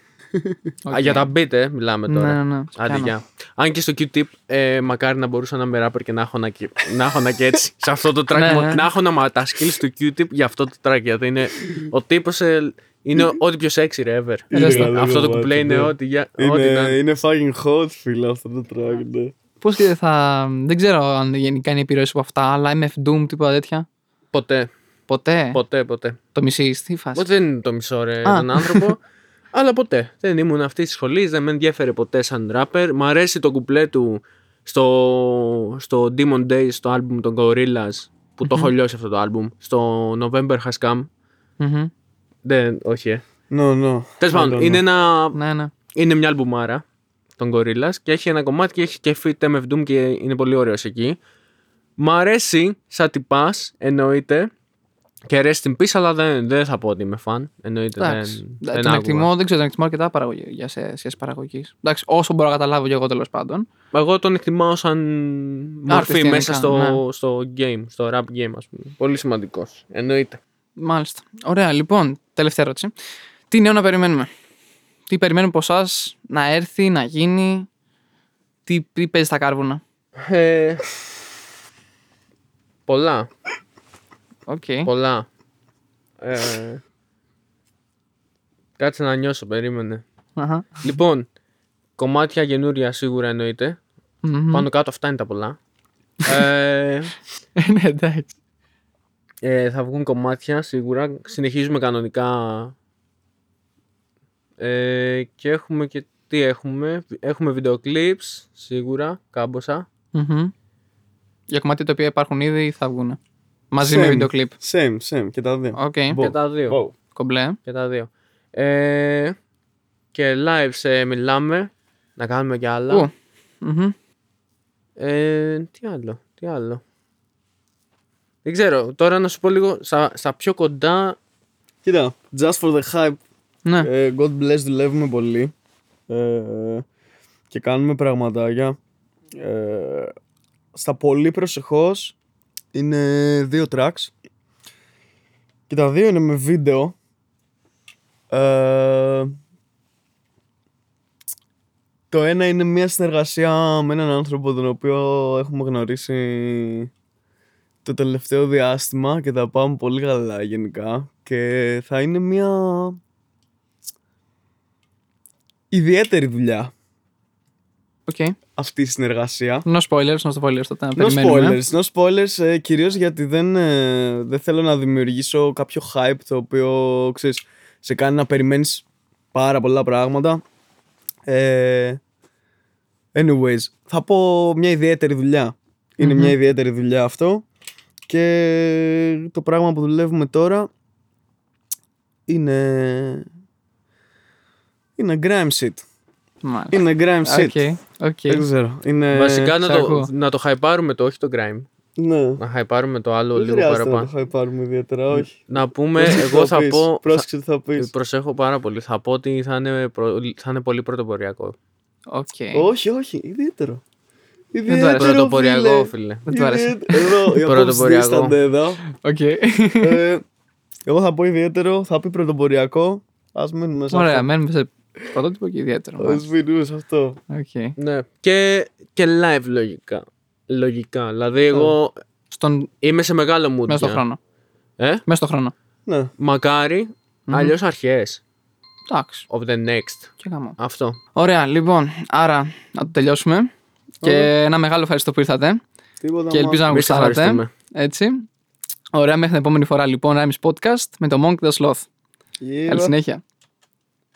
Οκ. Α, για τα beat, ε, μιλάμε τώρα. Ναι, ναι, ναι. Άντε, Πιάνω. γεια. Αν και στο Q-tip, ε, μακάρι να μπορούσα να είμαι rapper και να έχω να, και- να, έχω να και έτσι. σε αυτό το track. Ναι, μου- ναι. Να έχω να μα- τα skills του Q-tip για αυτό το track. Γιατί είναι, ο τύπος είναι ό,τι πιο sexy ρε, ever. Είναι Ρέστα. καλό αυτό το κομμάτι, κουπλέ είναι ναι. ό,τι, για- ό,τι Είναι, να είναι fucking hot, φίλε, αυτό το track, ναι. Πώς και θα. Δεν ξέρω αν γενικά είναι επιρροές από αυτά, αλλά MF Doom, τίποτα τέτοια. Ποτέ, Ποτέ; ποτέ, ποτέ. Το μισή, τι φάση. Ποτέ δεν είναι το μισό ρε Α. τον άνθρωπο. αλλά ποτέ. Δεν ήμουν αυτή της σχολής, δεν με ενδιαφέρε ποτέ σαν rapper. Μ' αρέσει το κουπλέ του στο, στο Demon Days, στο album των Gorillaz, που το έχω λιώσει αυτό το album. Στο November Has Come. Μμμ. Δεν, όχι, ε. No, no. Τέλος I πάντων, don't είναι, know. ένα, Ναι, ναι. είναι μια αλμπουμάρα των Gorillaz και έχει ένα κομμάτι και έχει και fit MF Doom και είναι πολύ ωραίος εκεί. Μ' αρέσει σαν τυπάς, εννοείται. Και rest in peace, αλλά δεν, δεν θα πω ότι είμαι fan. Εννοείται Εντάξει. δεν, τον δεν άκουγα. εκτιμώ, δεν ξέρω, τον εκτιμώ αρκετά παραγωγή, για σε σχέση παραγωγής. Εντάξει, όσο μπορώ να καταλάβω και εγώ τέλος πάντων. Εγώ τον εκτιμάω σαν μορφή γενικά, μέσα στο, ναι. στο game, στο rap game, ας πούμε. Πολύ σημαντικός. Εννοείται. Μάλιστα. Ωραία, λοιπόν, τελευταία ερώτηση. Τι νέο να περιμένουμε; Τι περιμένουμε από εσάς να έρθει, να γίνει; Τι, τι παίζει στα κάρβουνα; Ε, πολλά, Οκ. πολλά. Ε, κάτσε να νιώσω, περίμενε. Αχα. Λοιπόν, κομμάτια καινούρια σίγουρα εννοείται. Μμμ. Πάνω κάτω αυτά είναι τα πολλά. ε, Ε, ναι, εντάξει. Ε, θα βγουν κομμάτια σίγουρα. Συνεχίζουμε κανονικά. Ε, και έχουμε και τι έχουμε. Έχουμε βίντεο clips σίγουρα, κάμποσα. Μμμ. Για κομμάτια τα οποία υπάρχουν ήδη ή θα βγουν. Μαζί με Same. βίντεο κλιπ. Same, same, και τα δύο. Οκ. Both. Και τα δύο. Both. Κομπλέ. Και τα δύο. Ε, και live σε μιλάμε. Να κάνουμε κι άλλα. Ου. Μμμ. Ε, τι άλλο, τι άλλο. Δεν ξέρω, τώρα να σου πω λίγο στα, στα πιο κοντά. Κοίτα, just for the hype, Ναι. ε, God bless, δουλεύουμε πολύ ε, και κάνουμε πραγματάκια. Ε, στα πολύ προσεχώς είναι δύο tracks και τα δύο είναι με βίντεο. Ε, το ένα είναι μια συνεργασία με έναν άνθρωπο τον οποίο έχουμε γνωρίσει το τελευταίο διάστημα και θα πάμε πολύ καλά γενικά και θα είναι μια ιδιαίτερη δουλειά Οκ. αυτή η συνεργασία. No spoilers, no spoilers τότε να No περιμένουμε. spoilers, no spoilers, ε, κυρίως γιατί δεν, ε, δεν θέλω να δημιουργήσω κάποιο hype το οποίο, ξέρεις, σε κάνει να περιμένεις πάρα πολλά πράγματα. Ε, anyways, θα πω μια ιδιαίτερη δουλειά. Είναι Μμμ. μια ιδιαίτερη δουλειά αυτό και το πράγμα που δουλεύουμε τώρα είναι... Είναι grime shit. Μάλιστα. Είναι grime shit. Οκ. Οκ. Δεν ξέρω. Είναι... Βασικά να σε το, ακούω. να το χαϊπάρουμε το, όχι το grime. Ναι. Να χαϊπάρουμε το άλλο Δεν λίγο χρειάζεται να παραπάνω. το χαϊπάρουμε ιδιαίτερα, όχι. Να πούμε, Πρόσεξε τι εγώ θα πεις, πω. Πρόσεξε τι θα θα- πεις. προσέχω πάρα πολύ. Θα πω ότι θα είναι, προ- θα είναι πολύ πρωτοποριακό. Οκ. Όχι, όχι, ιδιαίτερο. Του Ιδιαίτερο, άρεσε. Πρωτοποριακό, φίλε. Δεν του άρεσε. Ιδιαίτερο. Εδώ, οι απόψεις Πρωτοποριακό. δίστανται εδώ. Οκ. Ε, Εγώ θα πω ιδιαίτερο, θα πει πρωτοποριακό. Ας μείνουμε σε Ωραία, αυτό. μένουμε σε πρωτότυπο και ιδιαίτερο. Ας μείνουμε σε αυτό. Οκ. Ναι. Και, και live λογικά. Λογικά. Δηλαδή, εγώ Στον... είμαι σε μεγάλο mood. Μέσα στον για- χρόνο. Ε; Μέσα στον χρόνο. Ναι. Μακάρι. Μμμ. Αλλιώς αρχές. Εντάξει. Of the next. Και γαμό. Αυτό. Ωραία, λοιπόν, άρα να το τελειώσουμε. Και ένα μεγάλο ευχαριστώ που ήρθατε. Τίποτα Και ελπίζω να Εμείς γουστάρατε. ευχαριστούμε. Έτσι. Ωραία, μέχρι την επόμενη φορά λοιπόν, Rhymes Podcast με το Monk the Sloth. Γύρω. Καλή συνέχεια.